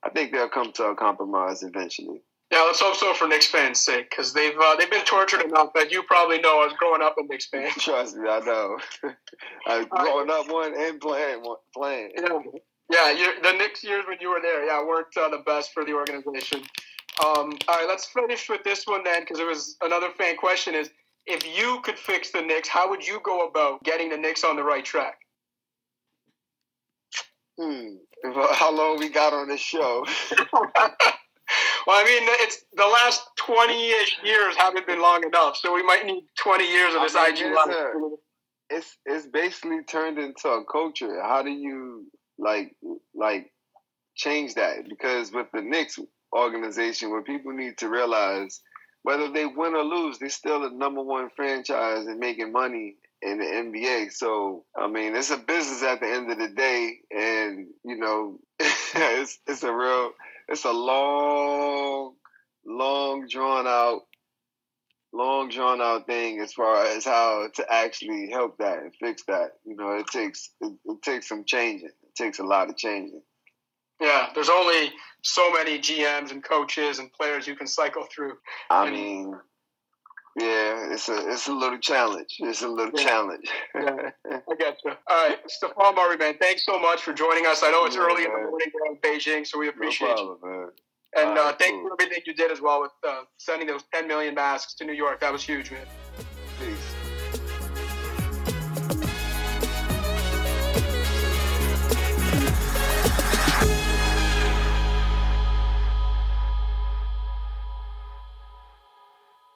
I think they'll come to a compromise eventually. Yeah, let's hope so for Knicks fans' sake, because they've uh, they've been tortured enough that you probably know as growing up a Knicks fan. Trust me, I know. I growing up one and playing one, playing. Yeah, yeah. the Knicks years when you were there, yeah, weren't uh, the best for the organization. Um, all right, let's finish with this one then, because it was another fan question: is if you could fix the Knicks, how would you go about getting the Knicks on the right track? Hmm. How long we got on this show? Well, I mean, it's the last twenty-ish years haven't been long enough, so we might need twenty years of this I mean, IG life. It's it's basically turned into a culture. How do you like like change that? Because with the Knicks organization, where people need to realize, whether they win or lose, they're still the number one franchise and making money in the NBA. So I mean, it's a business at the end of the day, and you know, it's it's a real it's a long, long drawn out, long drawn out thing as far as how to actually help that and fix that. You know, it takes it, it takes some changing. It takes a lot of changing. Yeah, there's only so many GMs and coaches and players you can cycle through. I and, mean, yeah, it's a it's a little challenge. It's a little yeah. challenge. yeah, I get you. All right, Stephon Marbury, man, thanks so much for joining us. I know it's yeah, early man. in the morning in Beijing, so we appreciate no problem, you. Man. And uh, thank you for everything you did as well with uh, sending those 10 million masks to New York. That was huge, man. Peace.